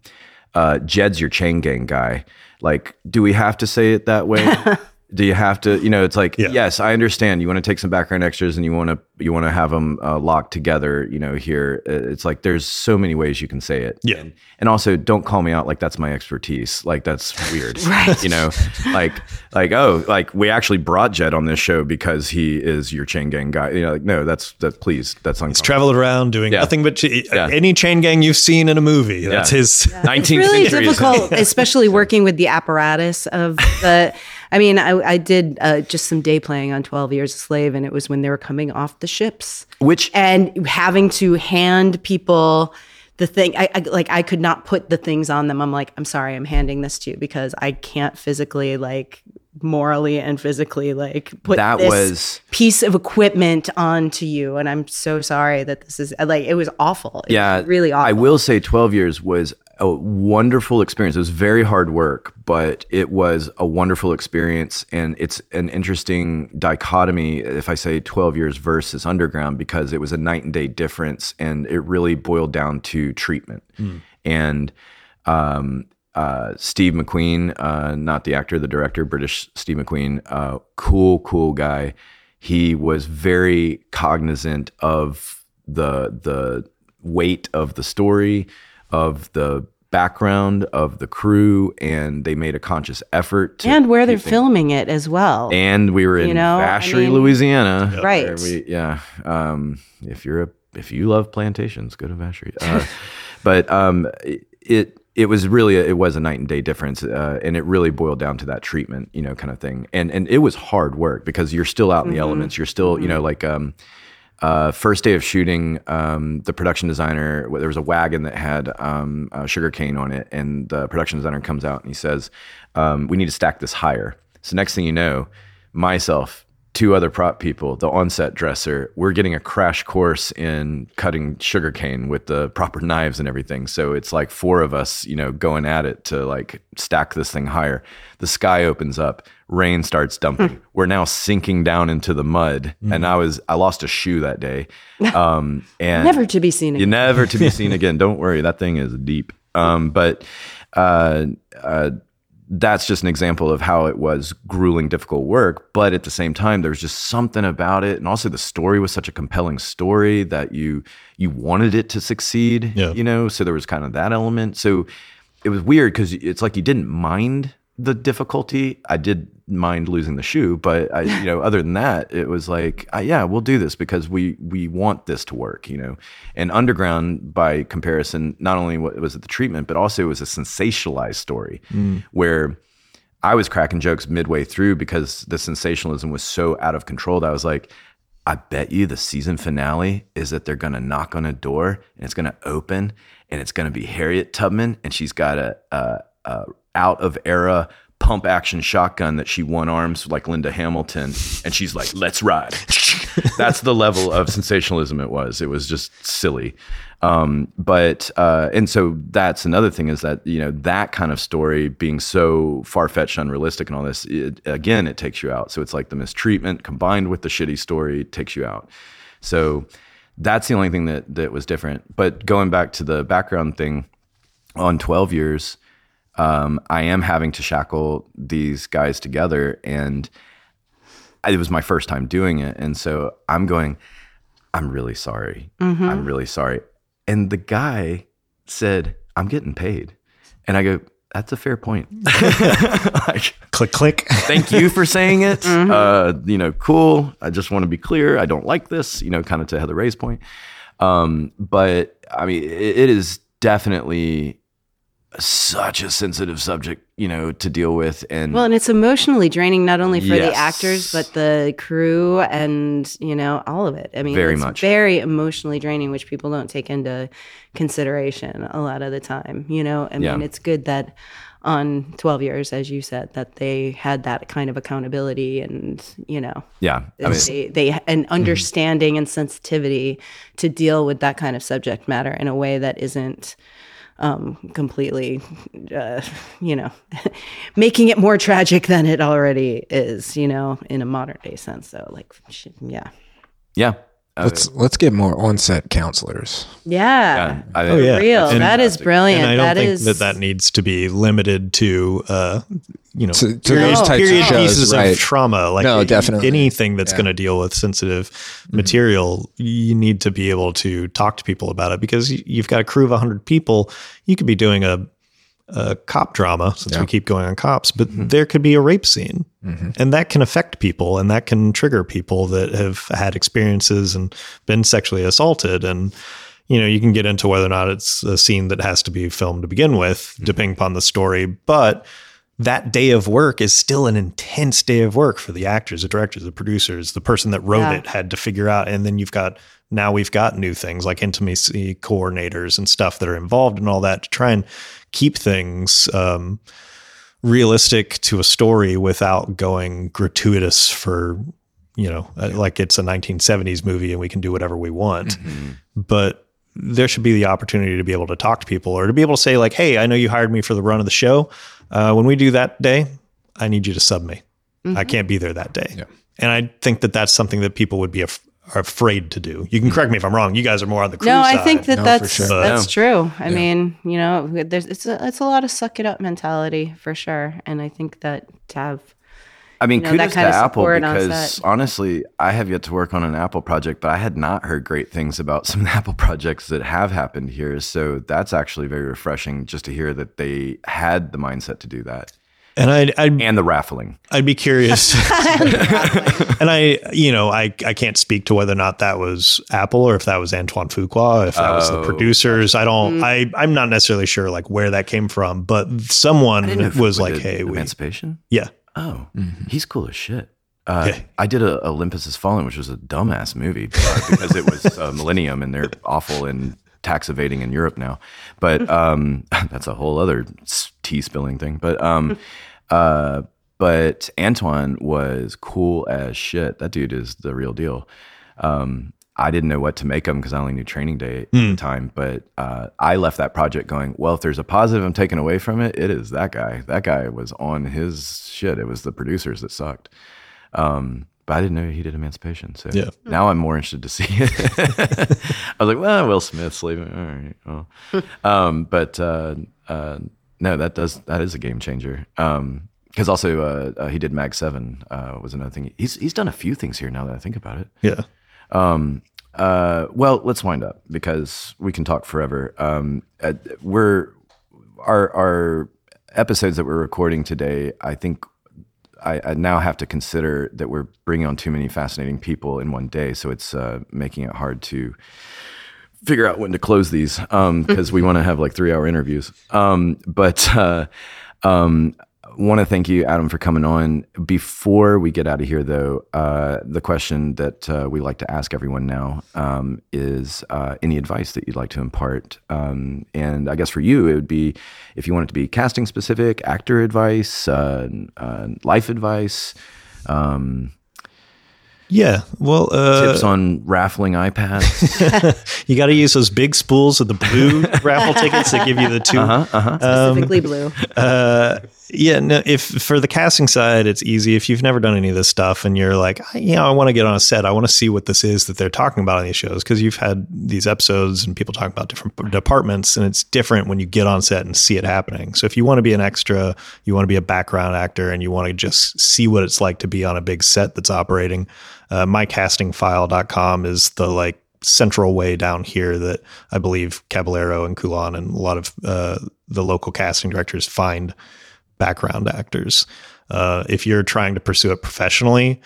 Speaker 1: uh, "Jed's your chain gang guy." Like, do we have to say it that way? do you have to? You know, it's like
Speaker 4: Yeah.
Speaker 1: yes, I understand. You want to take some background extras and you want to you want to have them uh, locked together, you know, here uh, it's like there's so many ways you can say it.
Speaker 4: Yeah.
Speaker 1: And, and also don't call me out like that's my expertise. Like that's weird.
Speaker 3: Right.
Speaker 1: You know, like like oh, like we actually brought Jed on this show because he is your chain gang guy. You know, like no, that's that please, that's uncomfortable.
Speaker 4: He's traveled around doing
Speaker 1: Yeah.
Speaker 4: nothing but ch-
Speaker 1: Yeah.
Speaker 4: any chain gang you've seen in a movie. That's
Speaker 1: Yeah.
Speaker 4: his.
Speaker 1: 19th it's
Speaker 3: really
Speaker 1: century.
Speaker 3: difficult, especially working with the apparatus of the. I mean, I, I did uh, just some day playing on Twelve Years a Slave, and it was when they were coming off the ships,
Speaker 1: Which
Speaker 3: and having to hand people the thing. I, I like I could not put the things on them. I'm like, I'm sorry, I'm handing this to you because I can't physically like morally and physically like put
Speaker 1: That
Speaker 3: this
Speaker 1: was-
Speaker 3: piece of equipment onto you and i'm so sorry that this is like it was awful It was
Speaker 1: yeah,
Speaker 3: really awful
Speaker 1: I will say 12 years was a wonderful experience. It was very hard work, but it was a wonderful experience. And it's an interesting dichotomy if I say 12 years versus underground, because it was a night and day difference. And it really boiled down to treatment. And um, uh, Steve McQueen, uh, not the actor, the director, British Steve McQueen, uh, cool, cool guy. He was very cognizant of the the weight of the story, of the background of the crew, and they made a conscious effort to
Speaker 3: and where they're filming it as well
Speaker 1: and we were in
Speaker 3: You know, I
Speaker 1: Vacherie,
Speaker 3: mean-
Speaker 1: Louisiana.
Speaker 3: Right.
Speaker 1: we- yeah. Um, if you're a if you love plantations, go to Vacherie. Uh, but um, it it was really a, it was a night and day difference, uh, and it really boiled down to that treatment, you know, kind of thing. And and it was hard work because you're still out in the elements. You're still, you know, like um, uh, first day of shooting, um, the production designer, there was a wagon that had um, sugar cane on it, and the production designer comes out and he says, um, "We need to stack this higher." So next thing you know, myself, two other prop people, the onset dresser, we're getting a crash course in cutting sugar cane with the proper knives and everything. So it's like four of us, you know, going at it to like stack this thing higher. The sky opens up, rain starts dumping. We're now sinking down into the mud, and I was I lost a shoe that day, um, and
Speaker 3: never to be seen
Speaker 1: you
Speaker 3: again.
Speaker 1: never to be seen again. Don't worry, that thing is deep. Um, but uh, uh, that's just an example of how it was grueling, difficult work. But at the same time, there's just something about it, and also the story was such a compelling story that you you wanted it to succeed.
Speaker 4: Yeah.
Speaker 1: You know, so there was kind of that element. So it was weird because it's like you didn't mind the difficulty. I did mind losing the shoe, but I, you know, other than that, it was like, uh, yeah, we'll do this because we we want this to work, you know. And underground, by comparison, not only wa- was it the treatment, but also it was a sensationalized story where I was cracking jokes midway through because the sensationalism was so out of control that I was like, I bet you the season finale is that they're gonna knock on a door and it's gonna open and it's gonna be Harriet Tubman and she's got a, a, a out of era pump action shotgun that she one arms like Linda Hamilton and she's like, let's ride. That's the level of sensationalism it was. It was just silly. Um, but uh, and so that's another thing is that you know that kind of story being so far fetched, unrealistic, and all this it, again it takes you out. So it's like the mistreatment combined with the shitty story takes you out. So that's the only thing that that was different. But going back to the background thing on twelve years, um, I am having to shackle these guys together, and it was my first time doing it, and so I'm going. I'm really sorry. I'm really sorry. And the guy said, I'm getting paid. And I go, that's a fair point. like,
Speaker 4: click, click.
Speaker 1: thank you for saying it. Uh, you know, cool. I just want to be clear. I don't like this, you know, kind of to Heather Ray's point. Um, but I mean, it, it is definitely such a sensitive subject, you know, to deal with. And
Speaker 3: Well, and it's emotionally draining not only for the actors but the crew and you know all of it. I mean,
Speaker 1: Very
Speaker 3: it's
Speaker 1: much.
Speaker 3: very emotionally draining, which people don't take into consideration a lot of the time. You know, I mean,
Speaker 1: Yeah.
Speaker 3: it's good that on twelve years, as you said, that they had that kind of accountability and you know
Speaker 1: yeah, I mean,
Speaker 3: they, they an mm-hmm. understanding and sensitivity to deal with that kind of subject matter in a way that isn't um, completely, uh, you know, making it more tragic than it already is, you know, in a modern day sense. So, like, yeah. yeah,
Speaker 1: Yeah.
Speaker 2: let's let's get more on-set counselors.
Speaker 3: Yeah.
Speaker 1: Yeah, I-
Speaker 4: Oh, yeah.
Speaker 3: Real.
Speaker 4: And-
Speaker 3: that is brilliant.
Speaker 4: and I don't
Speaker 3: That
Speaker 4: think
Speaker 3: is-
Speaker 4: that that needs to be limited to, uh, you know,
Speaker 2: To- to
Speaker 4: period,
Speaker 2: those types of shows,
Speaker 4: pieces
Speaker 2: right.
Speaker 4: of trauma. Like
Speaker 2: No,
Speaker 4: y-
Speaker 2: definitely.
Speaker 4: anything that's
Speaker 2: Yeah.
Speaker 4: going to deal with sensitive material, you need to be able to talk to people about it because you've got a crew of 100 people. You could be doing a, a cop drama since we keep going on cops, but there could be a rape scene. And that can affect people and that can trigger people that have had experiences and been sexually assaulted. And, you know, you can get into whether or not it's a scene that has to be filmed to begin with, depending upon the story. But that day of work is still an intense day of work for the actors, the directors, the producers, the person that wrote
Speaker 3: Yeah.
Speaker 4: it had to figure out. And then you've got now we've got new things like intimacy coordinators and stuff that are involved in all that to try and keep things um, realistic to a story without going gratuitous for you know uh, like it's a 1970s movie and we can do whatever we want. But there should be the opportunity to be able to talk to people or to be able to say like hey i know you hired me for the run of the show. Uh, when we do that day i need you to sub me. I can't be there that day. And i think that that's something that people would be af- are afraid to do you can hmm. correct me if i'm wrong you guys are more on the crew
Speaker 3: No, I
Speaker 4: side.
Speaker 3: think that
Speaker 2: No, for
Speaker 3: that's
Speaker 2: sure.
Speaker 3: that's
Speaker 1: Yeah.
Speaker 3: true. I mean, you know, there's it's a it's a lot of suck it up mentality for sure, and I think that to have
Speaker 1: I mean,
Speaker 3: you know, that
Speaker 1: kudos to
Speaker 3: kind of
Speaker 1: Apple
Speaker 3: support on
Speaker 1: because
Speaker 3: set.
Speaker 1: honestly, I have yet to work on an Apple project, but I had not heard great things about some Apple projects that have happened here. So that's actually very refreshing just to hear that they had the mindset to do that
Speaker 4: and I'd, I'd
Speaker 1: and the raffling.
Speaker 4: I'd be curious. and I, you know, I, I can't speak to whether or not that was Apple or if that was Antoine Fuqua, if that was the
Speaker 1: Oh,
Speaker 4: producers. I don't,
Speaker 3: Mm.
Speaker 4: I, I'm not necessarily sure like where that came from, but someone was like, hey, we,
Speaker 1: Emancipation.
Speaker 4: yeah.
Speaker 1: Oh, he's cool as shit. Uh,
Speaker 4: Yeah.
Speaker 1: I did a Olympus Has Fallen, which was a dumbass movie because it was uh, Millennium and they're awful in tax evading in Europe now. But um, that's a whole other tea spilling thing. But um, uh, but Antoine was cool as shit. That dude is the real deal. Um, I didn't know what to make of him because I only knew Training Day at the time. But uh, I left that project going, well, if there's a positive I'm taking away from it, it is that guy. That guy was on his shit. It was the producers that sucked. Um, but I didn't know he did Emancipation. So
Speaker 4: Yeah.
Speaker 1: now I'm more interested to see it. I was like, well, Will Smith's leaving. All right. Well. um, but uh, uh, no, that does that is a game changer. Um, because also uh, uh, he did Mag Seven uh, was another thing. He's he's done a few things here now that I think about it.
Speaker 4: Yeah.
Speaker 1: Um, uh, well, let's wind up because we can talk forever. Um, uh, we're our our episodes that we're recording today. I think I, I now have to consider that we're bringing on too many fascinating people in one day, so it's uh, making it hard to figure out when to close these because we want to have like three hour interviews. Um, but uh, um, want to thank you, Adam, for coming on. Before we get out of here, though, uh, the question that uh, we like to ask everyone now um, is uh, any advice that you'd like to impart. Um, and I guess for you, it would be if you want it to be casting specific, actor advice, uh, uh, life advice. Um,
Speaker 4: Yeah. Well, uh,
Speaker 1: tips on raffling iPads.
Speaker 4: you got to use those big spools of the blue raffle tickets that give you the 2
Speaker 1: Uh-huh,
Speaker 3: specifically blue.
Speaker 4: Uh, yeah, no, if for the casting side, it's easy. If you've never done any of this stuff and you're like, "I- you know, I want to get on a set, I want to see what this is that they're talking about on these shows because you've had these episodes and people talking about different departments, and it's different when you get on set and see it happening. So if you want to be an extra, you want to be a background actor, and you want to just see what it's like to be on a big set that's operating, uh, mycastingfile.com is the like central way down here that I believe Caballero and Coulon and a lot of uh, the local casting directors find background actors. Uh, if you're trying to pursue it professionally,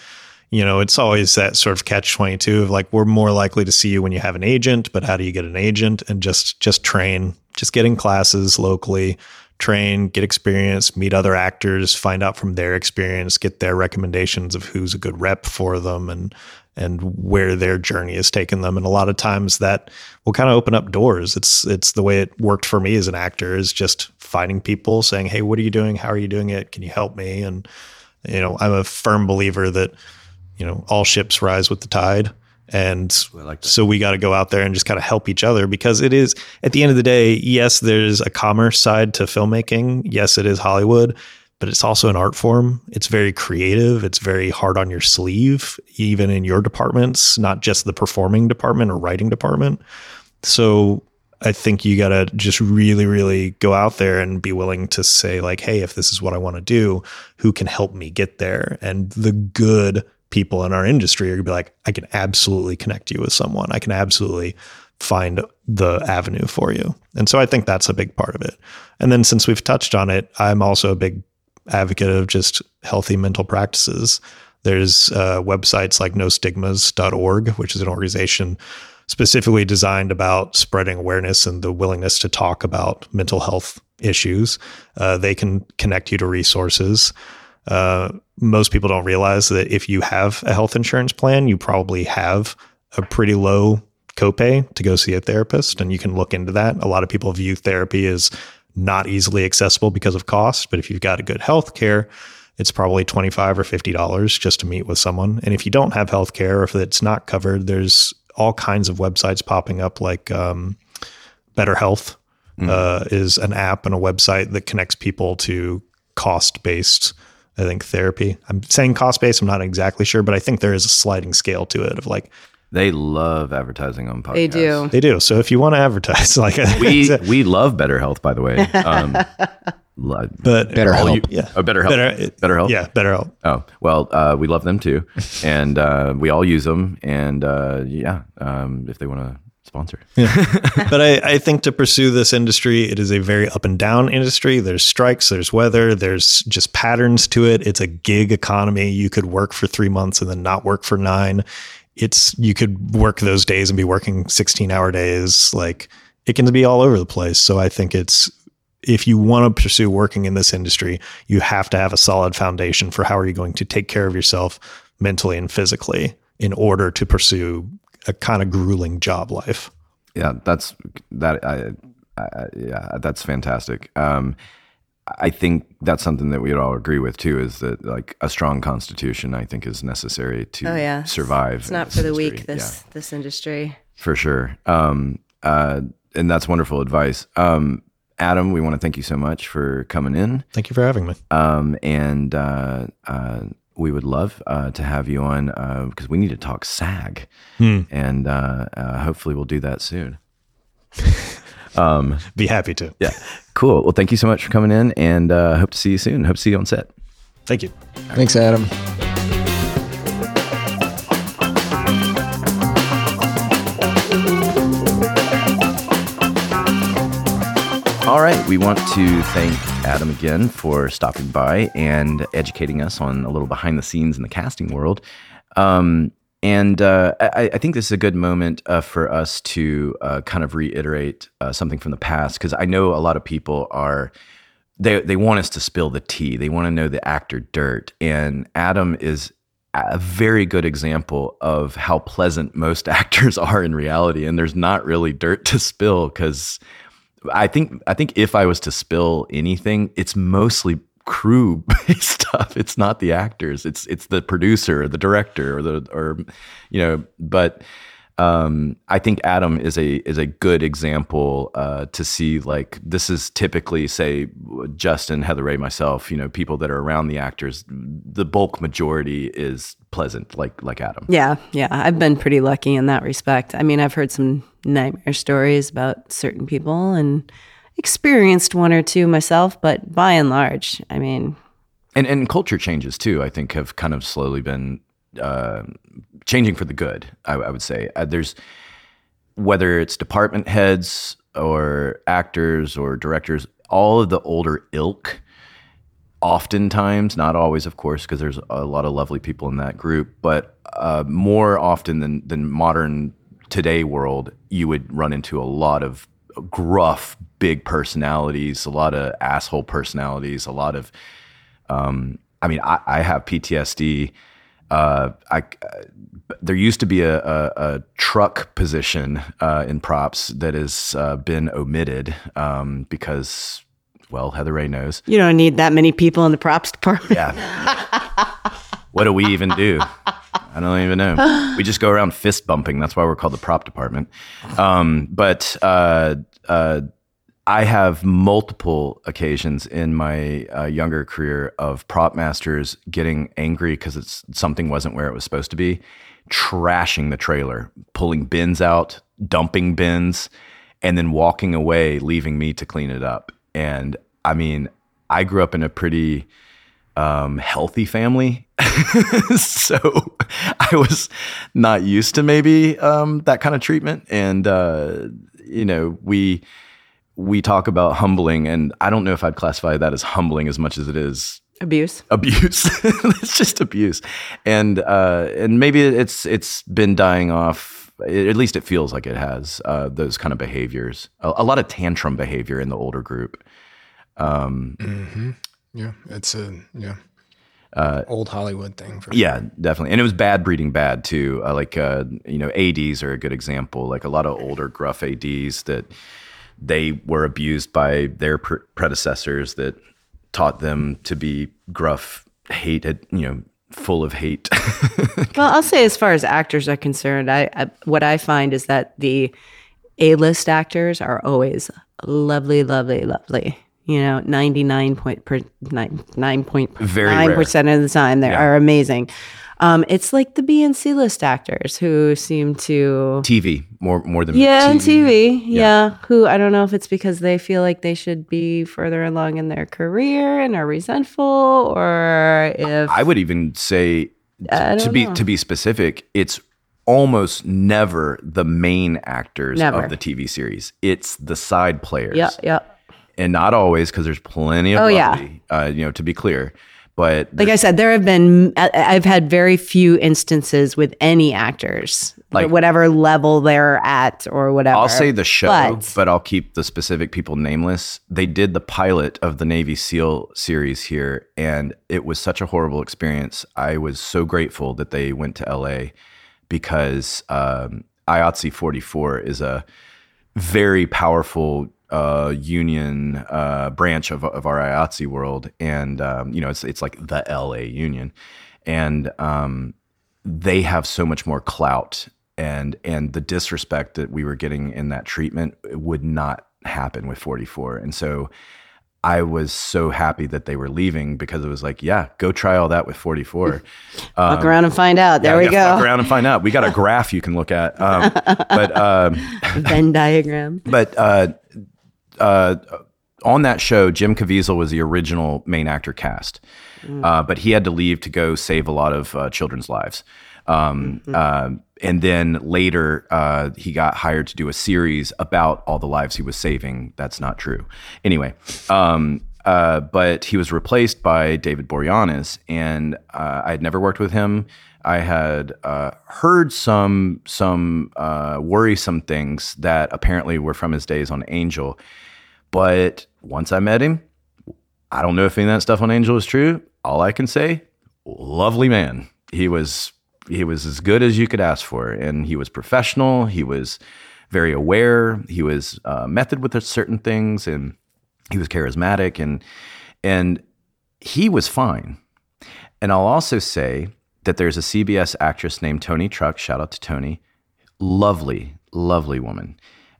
Speaker 4: you know, it's always that sort of catch 22 of like, we're more likely to see you when you have an agent, but how do you get an agent and just, just train, just getting classes locally, train, get experience, meet other actors, find out from their experience, get their recommendations of who's a good rep for them and, and where their journey has taken them. And a lot of times that will kind of open up doors. It's it's the way it worked for me as an actor is just finding people saying, Hey, what are you doing? How are you doing it? Can you help me? And you know, I'm a firm believer that, you know, all ships rise with the tide. And so we got to go out there and just kind of help each other because it is at the end of the day, yes, there's a commerce side to filmmaking. Yes, it is Hollywood, but it's also an art form. It's very creative. It's very hard on your sleeve, even in your departments, not just the performing department or writing department. So I think you got to just really, really go out there and be willing to say, like, hey, if this is what I want to do, who can help me get there? And the good people in our industry are going to be like, I can absolutely connect you with someone. I can absolutely find the avenue for you. And so I think that's a big part of it. And then since we've touched on it, I'm also a big advocate of just healthy mental practices. There's uh, websites like nostigmas.org, which is an organization specifically designed about spreading awareness and the willingness to talk about mental health issues. Uh, they can connect you to resources. Uh, most people don't realize that if you have a health insurance plan, you probably have a pretty low copay to go see a therapist, and you can look into that. A lot of people view therapy as not easily accessible because of cost, but if you've got a good health care, it's probably 25 or $50 just to meet with someone. And if you don't have health care or if it's not covered, there's all kinds of websites popping up like um, Better Health mm. uh, is an app and a website that connects people to cost based, I think, therapy. I'm saying cost based, I'm not exactly sure, but I think there is a sliding scale to it of like,
Speaker 1: they love advertising on podcasts.
Speaker 3: They do.
Speaker 4: They do. So if you want to advertise, like
Speaker 1: we we love Better Health, by the way. Um,
Speaker 4: but
Speaker 2: Better Health, you,
Speaker 1: yeah, oh, Better Health, better, better Health,
Speaker 4: yeah, Better Health.
Speaker 1: Oh well, uh, we love them too, and uh, we all use them. And uh, yeah, um, if they want to sponsor. Yeah.
Speaker 4: but I, I think to pursue this industry, it is a very up and down industry. There's strikes, there's weather, there's just patterns to it. It's a gig economy. You could work for three months and then not work for nine it's you could work those days and be working 16 hour days like it can be all over the place. So i think it's if you want to pursue working in this industry you have to have a solid foundation for how are you going to take care of yourself mentally and physically in order to pursue a kind of grueling job life.
Speaker 1: Yeah that's that I, I yeah that's fantastic. Um I think that's something that we'd all agree with too. Is that like a strong constitution? I think is necessary to
Speaker 3: oh, yeah.
Speaker 1: survive.
Speaker 3: It's not for the weak. This yeah. this industry
Speaker 1: for sure. Um, uh, and that's wonderful advice. Um, Adam, we want to thank you so much for coming in.
Speaker 4: Thank you for having me.
Speaker 1: Um, and uh, uh, we would love uh, to have you on because uh, we need to talk SAG, hmm. and uh, uh, hopefully we'll do that soon.
Speaker 4: Um, Be happy to.
Speaker 1: Yeah. Cool. Well, thank you so much for coming in and uh, hope to see you soon. Hope to see you on set.
Speaker 4: Thank you.
Speaker 2: Thanks, Adam.
Speaker 1: All right. We want to thank Adam again for stopping by and educating us on a little behind the scenes in the casting world. Um, and uh, I, I, think this is a good moment uh, for us to uh, kind of reiterate uh, something from the past because I know a lot of people are they they want us to spill the tea. They want to know the actor dirt, and Adam is a very good example of how pleasant most actors are in reality. And there's not really dirt to spill because I think I think if I was to spill anything, it's mostly crew stuff. It's not the actors. It's it's the producer or the director or the or you know. But um, I think Adam is a is a good example uh, to see. Like this is typically say Justin, Heather Ray, myself. You know, people that are around the actors. The bulk majority is pleasant, like like Adam.
Speaker 3: Yeah, yeah. I've been pretty lucky in that respect. I mean, I've heard some nightmare stories about certain people and experienced one or two myself, but by and large, I mean,
Speaker 1: and and culture changes too. I think have kind of slowly been uh, changing for the good. I, I would say uh, there's whether it's department heads or actors or directors, all of the older ilk. Oftentimes, not always, of course, because there's a lot of lovely people in that group, but uh, more often than than modern today world, you would run into a lot of gruff, big personalities, a lot of asshole personalities, a lot of. Um, I mean, I, I have PTSD. Uh, I, uh, there used to be a, a, a truck position uh, in props that has uh, been omitted um, because, well, Heather Ray knows.
Speaker 3: You don't need that many people in the props department.
Speaker 1: Yeah. what do we even do? I don't even know. We just go around fist bumping. That's why we're called the prop department. Um, but uh, uh, I have multiple occasions in my uh, younger career of prop masters getting angry because it's something wasn't where it was supposed to be, trashing the trailer, pulling bins out, dumping bins, and then walking away, leaving me to clean it up. And I mean, I grew up in a pretty um, healthy family. so I was not used to maybe um, that kind of treatment. And, uh, you know, we, we talk about humbling, and I don't know if I'd classify that as humbling as much as it is
Speaker 3: Abuse.
Speaker 1: abuse. it's just abuse, and uh, and maybe it's it's been dying off. At least it feels like it has uh, those kind of behaviors. A, a lot of tantrum behavior in the older group.
Speaker 2: Yeah, it's a yeah old Hollywood thing. For
Speaker 1: Yeah, definitely. And it was bad breeding bad too. Uh, like uh, you know, ADs are a good example. Like a lot of older gruff ADs that they were abused by their pr- predecessors that taught them to be gruff, hated, you know, full of hate.
Speaker 3: Well, I'll say as far as actors are concerned, I, I what I find is that the A-list actors are always lovely, lovely, lovely. You know, ninety nine point per nine nine point
Speaker 1: Very
Speaker 3: nine
Speaker 1: rare.
Speaker 3: percent of the time they
Speaker 1: Yeah.
Speaker 3: are amazing. Um, it's like the B and C list actors who seem to
Speaker 1: TV more more than
Speaker 3: yeah, on TV. Yeah. Who I don't know if it's because they feel like they should be further along in their career and are resentful, or if
Speaker 1: I would even say to be
Speaker 3: know.
Speaker 1: to be specific, it's almost never the main actors
Speaker 3: Never.
Speaker 1: of the TV series. It's the side players.
Speaker 3: yeah, yeah.
Speaker 1: And not always because there's plenty of
Speaker 3: Oh, yeah.
Speaker 1: uh, you know, to be clear. But
Speaker 3: Like I said, there have been I- I've had very few instances with any actors,
Speaker 1: Like-
Speaker 3: whatever level they're at or whatever.
Speaker 1: I'll say the show,
Speaker 3: but,
Speaker 1: but, I'll keep the specific people nameless. They did the pilot of the Navy SEAL series here, and it was such a horrible experience. I was so grateful that they went to LA because um, IATSE 44 is a very powerful uh, union uh, branch of, of our IATSE world, and um, you know it's it's like the LA Union, and um, they have so much more clout, and and the disrespect that we were getting in that treatment would not happen with 44, and so. I was so happy that they were leaving because it was like, yeah, go try all that with 44.
Speaker 3: Fuck around and find out. There
Speaker 1: Yeah,
Speaker 3: we
Speaker 1: yeah, Fuck
Speaker 3: go.
Speaker 1: around and find out. We got a graph you can look at. Um, but um,
Speaker 3: Venn diagram.
Speaker 1: but uh, uh, on that show, Jim Caviezel was the original main actor cast, uh, but he had to leave to go save a lot of uh, children's lives. Um, uh, and then later, uh, he got hired to do a series about all the lives he was saving. That's not true. Anyway, um, uh, but he was replaced by David Boreanaz, and uh, I had never worked with him. I had uh, heard some some uh, worrisome things that apparently were from his days on Angel, but once I met him, I don't know if any of that stuff on Angel is true. All I can say, lovely man. He was he was as good as you could ask for, and he was professional. He was very aware. He was uh, method with certain things, and he was charismatic, and and he was fine. And I'll also say that there's a CBS actress named Toni Trucks. Shout out to Toni. Lovely, lovely woman.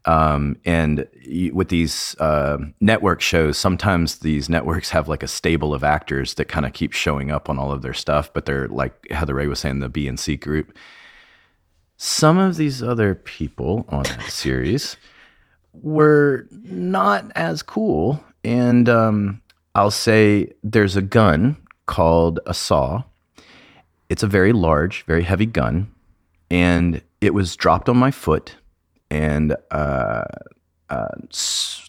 Speaker 1: Um, and with these uh, network shows, sometimes these networks have like a stable of actors that kind of keep showing up on all of their stuff, but they're like Heather Ray was saying, the B and C group. Some of these other people on that series were not as cool. And um, I'll say there's a gun called a saw. It's a very large, very heavy gun, and it was dropped on my foot, and uh, uh,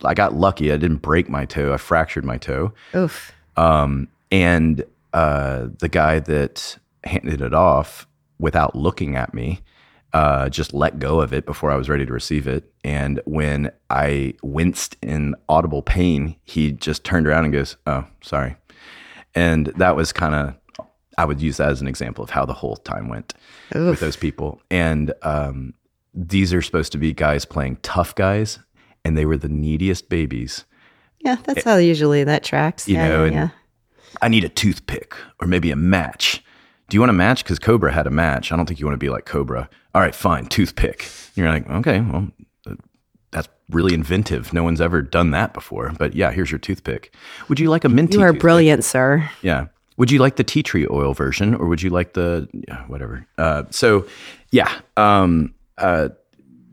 Speaker 1: I got lucky. I didn't break my toe. I fractured my toe.
Speaker 3: Oof.
Speaker 1: Um, and uh, the guy that handed it off without looking at me uh, just let go of it before I was ready to receive it. And when I winced in audible pain, he just turned around and goes, Oh, sorry. And that was kind of, I would use that as an example of how the whole time went with those people. And um, these are supposed to be guys playing tough guys, and they were the neediest babies.
Speaker 3: Yeah, that's how usually that tracks.
Speaker 1: You
Speaker 3: yeah,
Speaker 1: know,
Speaker 3: yeah,
Speaker 1: and-
Speaker 3: yeah.
Speaker 1: I need a toothpick or maybe a match. Do you want a match? Because Cobra had a match. I don't think you want to be like Cobra. All right, fine, toothpick. You're like, okay, well, uh, that's really inventive. No one's ever done that before. But yeah, here's your toothpick. Would you like a minty?
Speaker 3: You are
Speaker 1: toothpick?
Speaker 3: brilliant, sir.
Speaker 1: Yeah. Would you like the tea tree oil version, or would you like the yeah, whatever? Uh, so, yeah. Um, uh,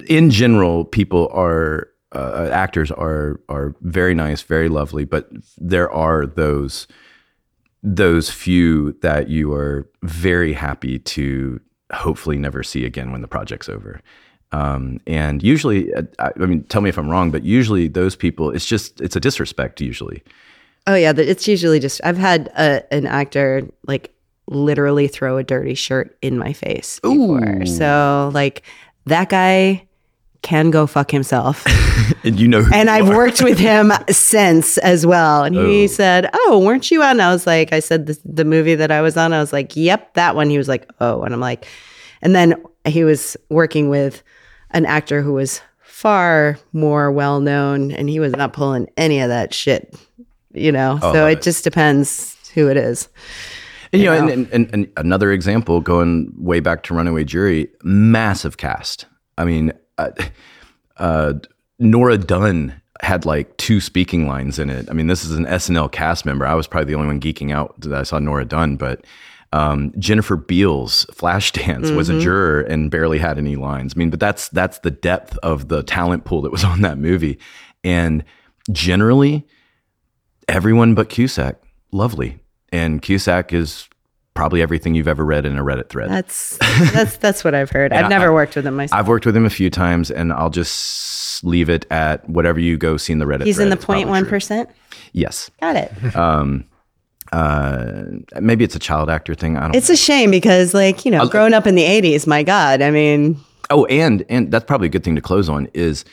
Speaker 1: in general, people are uh, actors are are very nice, very lovely, but there are those those few that you are very happy to hopefully never see again when the project's over. Um, and usually, uh, I, I mean, tell me if I'm wrong, but usually those people, it's just it's a disrespect. Usually,
Speaker 3: Oh yeah, it's usually just I've had a, an actor like literally throw a dirty shirt in my face before. So like that guy can go fuck himself.
Speaker 1: and you know, who
Speaker 3: and
Speaker 1: you
Speaker 3: I've
Speaker 1: are.
Speaker 3: worked with him since as well. And he oh. said, "Oh, weren't you on?" I was like, "I said the, the movie that I was on." I was like, "Yep, that one." He was like, "Oh," and I'm like, and then he was working with an actor who was far more well known, and he was not pulling any of that shit, you know. Oh,
Speaker 1: so
Speaker 3: it,
Speaker 1: it.
Speaker 3: just depends who it is.
Speaker 1: And, you know, and, and, and, and another example going way back to Runaway Jury, massive cast. I mean, uh, uh, Nora Dunn had like two speaking lines in it. I mean, this is an SNL cast member. I was probably the only one geeking out that I saw Nora Dunn, but um, Jennifer Beals, Flashdance, was a juror and barely had any lines. I mean, but that's that's the depth of the talent pool that was on that movie, and generally everyone but Cusack, lovely. And Cusack is probably everything you've ever read in a Reddit thread.
Speaker 3: That's that's that's what I've heard. I've never worked with him myself.
Speaker 1: I've worked with him a few times, and I'll just leave it at whatever you go see in the Reddit.
Speaker 3: He's in the
Speaker 1: it's probably
Speaker 3: 0.1
Speaker 1: Yes.
Speaker 3: Got it.
Speaker 1: Um, Uh, maybe it's a child actor thing. I don't.
Speaker 3: It's a shame because, like, you know, growing up in the '80s, my God, I mean,
Speaker 1: Oh, and and that's probably a good thing to close on is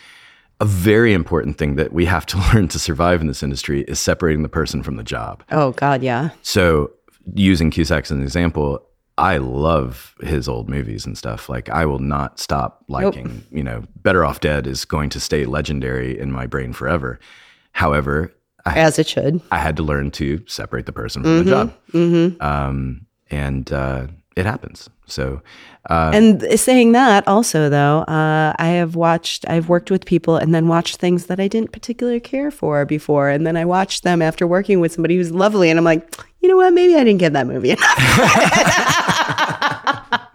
Speaker 1: a very important thing that we have to learn to survive in this industry is separating the person from the job.
Speaker 3: oh God, yeah.
Speaker 1: So using Cusack as an example, I love his old movies and stuff. Like I will not stop liking, you know, Better Off Dead is going to stay legendary in my brain forever. However, I,
Speaker 3: As it should.
Speaker 1: I had to learn to separate the person from the job. Um, and uh, it happens. So uh,
Speaker 3: And saying that also, though, uh, I have watched, I've worked with people and then watched things that I didn't particularly care for before. And then I watched them after working with somebody who's lovely. And I'm like, you know what? Maybe I didn't get that movie.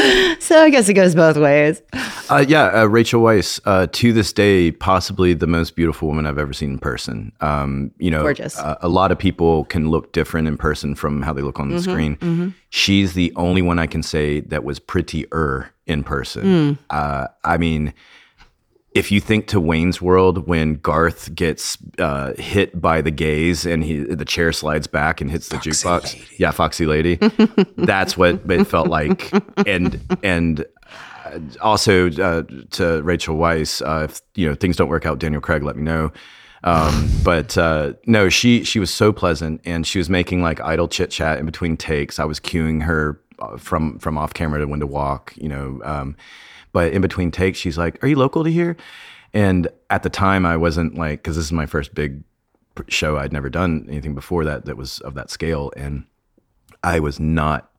Speaker 3: so I guess it goes both ways.
Speaker 1: Uh, yeah, uh, Rachel Weisz, uh, to this day, possibly the most beautiful woman I've ever seen in person. Um, you know,
Speaker 3: Gorgeous.
Speaker 1: Uh, a lot of people can look different in person from how they look on the screen. She's the only one I can say that was prettier in person. Uh, I mean, if you think to Wayne's World when Garth gets uh, hit by the gaze and he the chair slides back and hits the jukebox, yeah, Foxy Lady, that's what it felt like. And and uh, also uh, to Rachel Weisz, uh, if you know things don't work out, Daniel Craig, let me know. Um, but uh, no, she she was so pleasant, and she was making like idle chit chat in between takes. I was cueing her uh, from from off camera to when to walk, you know. Um, but in between takes, she's like, "Are you local to here?" And at the time, I wasn't like, because this is my first big show. I'd never done anything before that that was of that scale, and I was not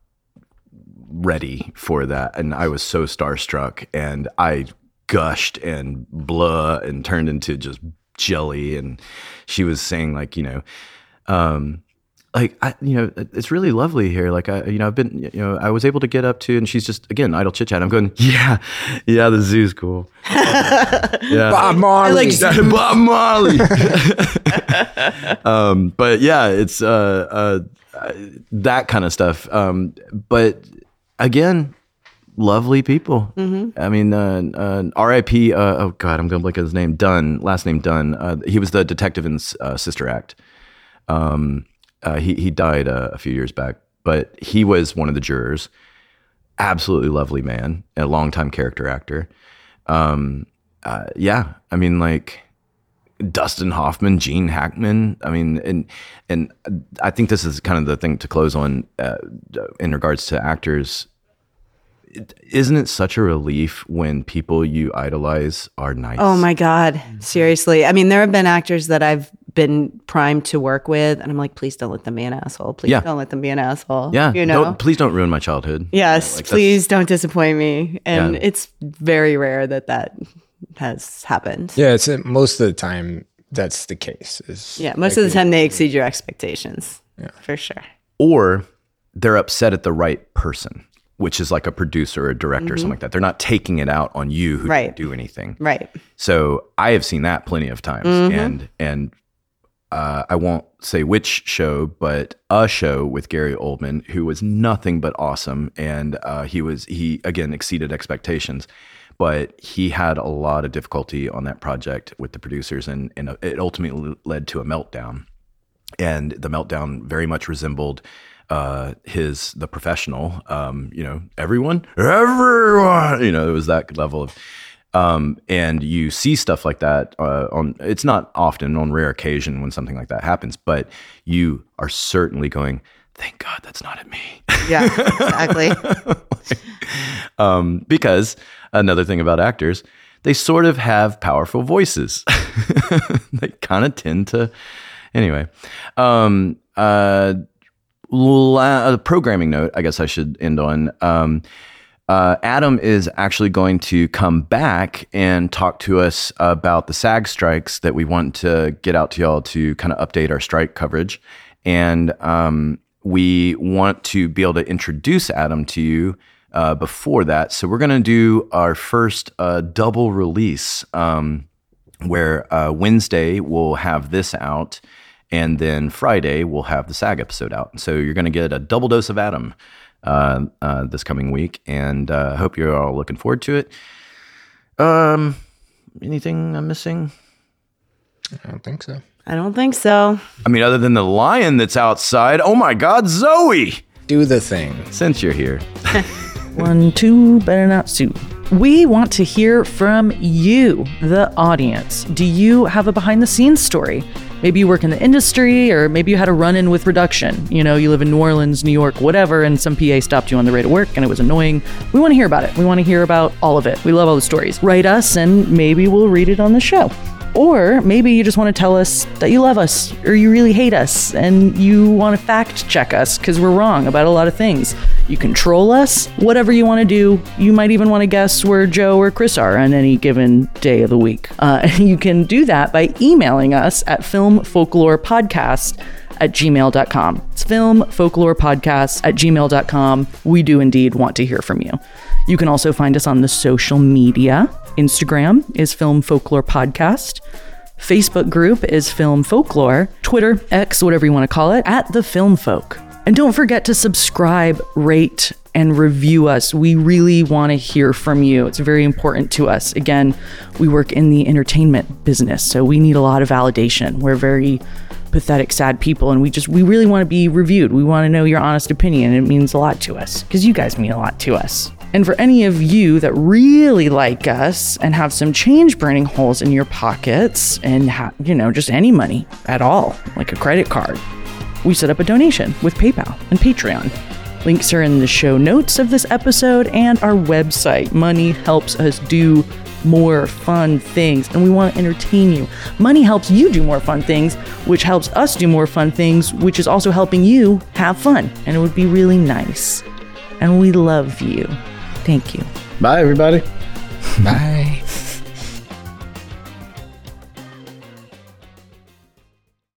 Speaker 1: ready for that, and I was so starstruck, and I gushed and blah and turned into just jelly. And she was saying like, you know, um, like I, you know, it's really lovely here. Like I, you know, I've been, you know, I was able to get up to, and she's just again idle chit chat. I'm going, yeah, yeah, the zoo's cool. yeah,
Speaker 2: Bob Marley.
Speaker 1: Yeah, Bob Marley. um, but yeah, it's uh, uh, uh, that kind of stuff. Um, but again, lovely people. I mean, uh, uh, R.I.P. Uh, oh God, I'm gonna look at his name. Dunn, last name Dunn. Uh, he was the detective in uh, Sister Act. Um, uh, he he died uh, a few years back, but he was one of the jurors. Absolutely lovely man, a longtime character actor. Um, uh, yeah, I mean, like Dustin Hoffman, Gene Hackman. I mean, and and I think this is kind of the thing to close on uh, in regards to actors. Isn't it such a relief when people you idolize are nice?
Speaker 3: Oh my God. Seriously. I mean, there have been actors that I've been primed to work with, and I'm like, please don't let them be an asshole. Please
Speaker 1: Yeah.
Speaker 3: don't let them be an asshole.
Speaker 1: Yeah,
Speaker 3: You know?
Speaker 1: Don't, please don't ruin my childhood.
Speaker 3: yes,
Speaker 1: Like,
Speaker 3: please don't disappoint me. And
Speaker 1: Yeah.
Speaker 3: it's very rare that that has happened.
Speaker 2: Yeah, it's most of the time that's the case. Is
Speaker 3: Yeah, most of the time they exceed your expectations. Yeah, for sure.
Speaker 1: or they're upset at the right person, which is like a producer or a director or something like that. They're not taking it out on you who
Speaker 3: Mm-hmm. Right.
Speaker 1: didn't do anything.
Speaker 3: Right.
Speaker 1: So I have seen that plenty of times,
Speaker 3: Mm-hmm.
Speaker 1: and and uh, I won't say which show, but a show with Gary Oldman, who was nothing but awesome, and uh, he was he again exceeded expectations, but he had a lot of difficulty on that project with the producers, and and it ultimately led to a meltdown, and the meltdown very much resembled. Uh, his the professional, um, you know, everyone, everyone, you know, it was that level of, um, and you see stuff like that uh, on it's not often on rare occasion when something like that happens but you are certainly going thank god that's not at me
Speaker 3: Yeah, exactly.
Speaker 1: um, because another thing about actors they sort of have powerful voices they kind of tend to anyway um, uh, la- a programming note i guess i should end on um, uh, Adam is actually going to come back and talk to us about the SAG strikes that we want to get out to y'all to kind of update our strike coverage. And um, we want to be able to introduce Adam to you uh, before that. So we're going to do our first uh, double release um, where uh, Wednesday we'll have this out. And then Friday we'll have the SAG episode out. So you're going to get a double dose of Adam uh, uh, this coming week, and uh, hope you're all looking forward to it. Um, anything I'm missing?
Speaker 2: I don't think so.
Speaker 3: I don't think so.
Speaker 1: I mean, other than the lion that's outside. Oh my God, Zoe!
Speaker 2: Do the thing.
Speaker 1: Since you're here,
Speaker 5: One, two, better not sue. We want to hear from you, the audience. Do you have a behind the scenes story? Maybe you work in the industry, or maybe you had a run in with production. You know, you live in New Orleans, New York, whatever, and some PA stopped you on the way to work and it was annoying. We want to hear about it. We want to hear about all of it. We love all the stories. Write us, and maybe we'll read it on the show. Or maybe you just want to tell us that you love us or you really hate us and you want to fact check us because we're wrong about a lot of things. You can troll us, whatever you want to do. You might even want to guess where Joe or Chris are on any given day of the week. Uh, you can do that by emailing us at filmfolklorepodcast at gmail.com. It's film folklore podcast at gmail.com. We do indeed want to hear from you. You can also find us on the social media. Instagram is Film Folklore Podcast. Facebook group is Film Folklore. Twitter, X, whatever you want to call it, at The Film Folk. And don't forget to subscribe, rate, and review us. We really want to hear from you. It's very important to us. Again, we work in the entertainment business, so we need a lot of validation. We're very pathetic, sad people, and we just we really want to be reviewed. We want to know your honest opinion. It means a lot to us because you guys mean a lot to us. And for any of you that really like us and have some change burning holes in your pockets and ha- you know just any money at all, like a credit card, we set up a donation with PayPal and Patreon. Links are in the show notes of this episode and our website. Money helps us do more fun things, and we want to entertain you. Money helps you do more fun things, which helps us do more fun things, which is also helping you have fun. And it would be really nice. And we love you. Thank you.
Speaker 1: bye everybody.
Speaker 2: Bye.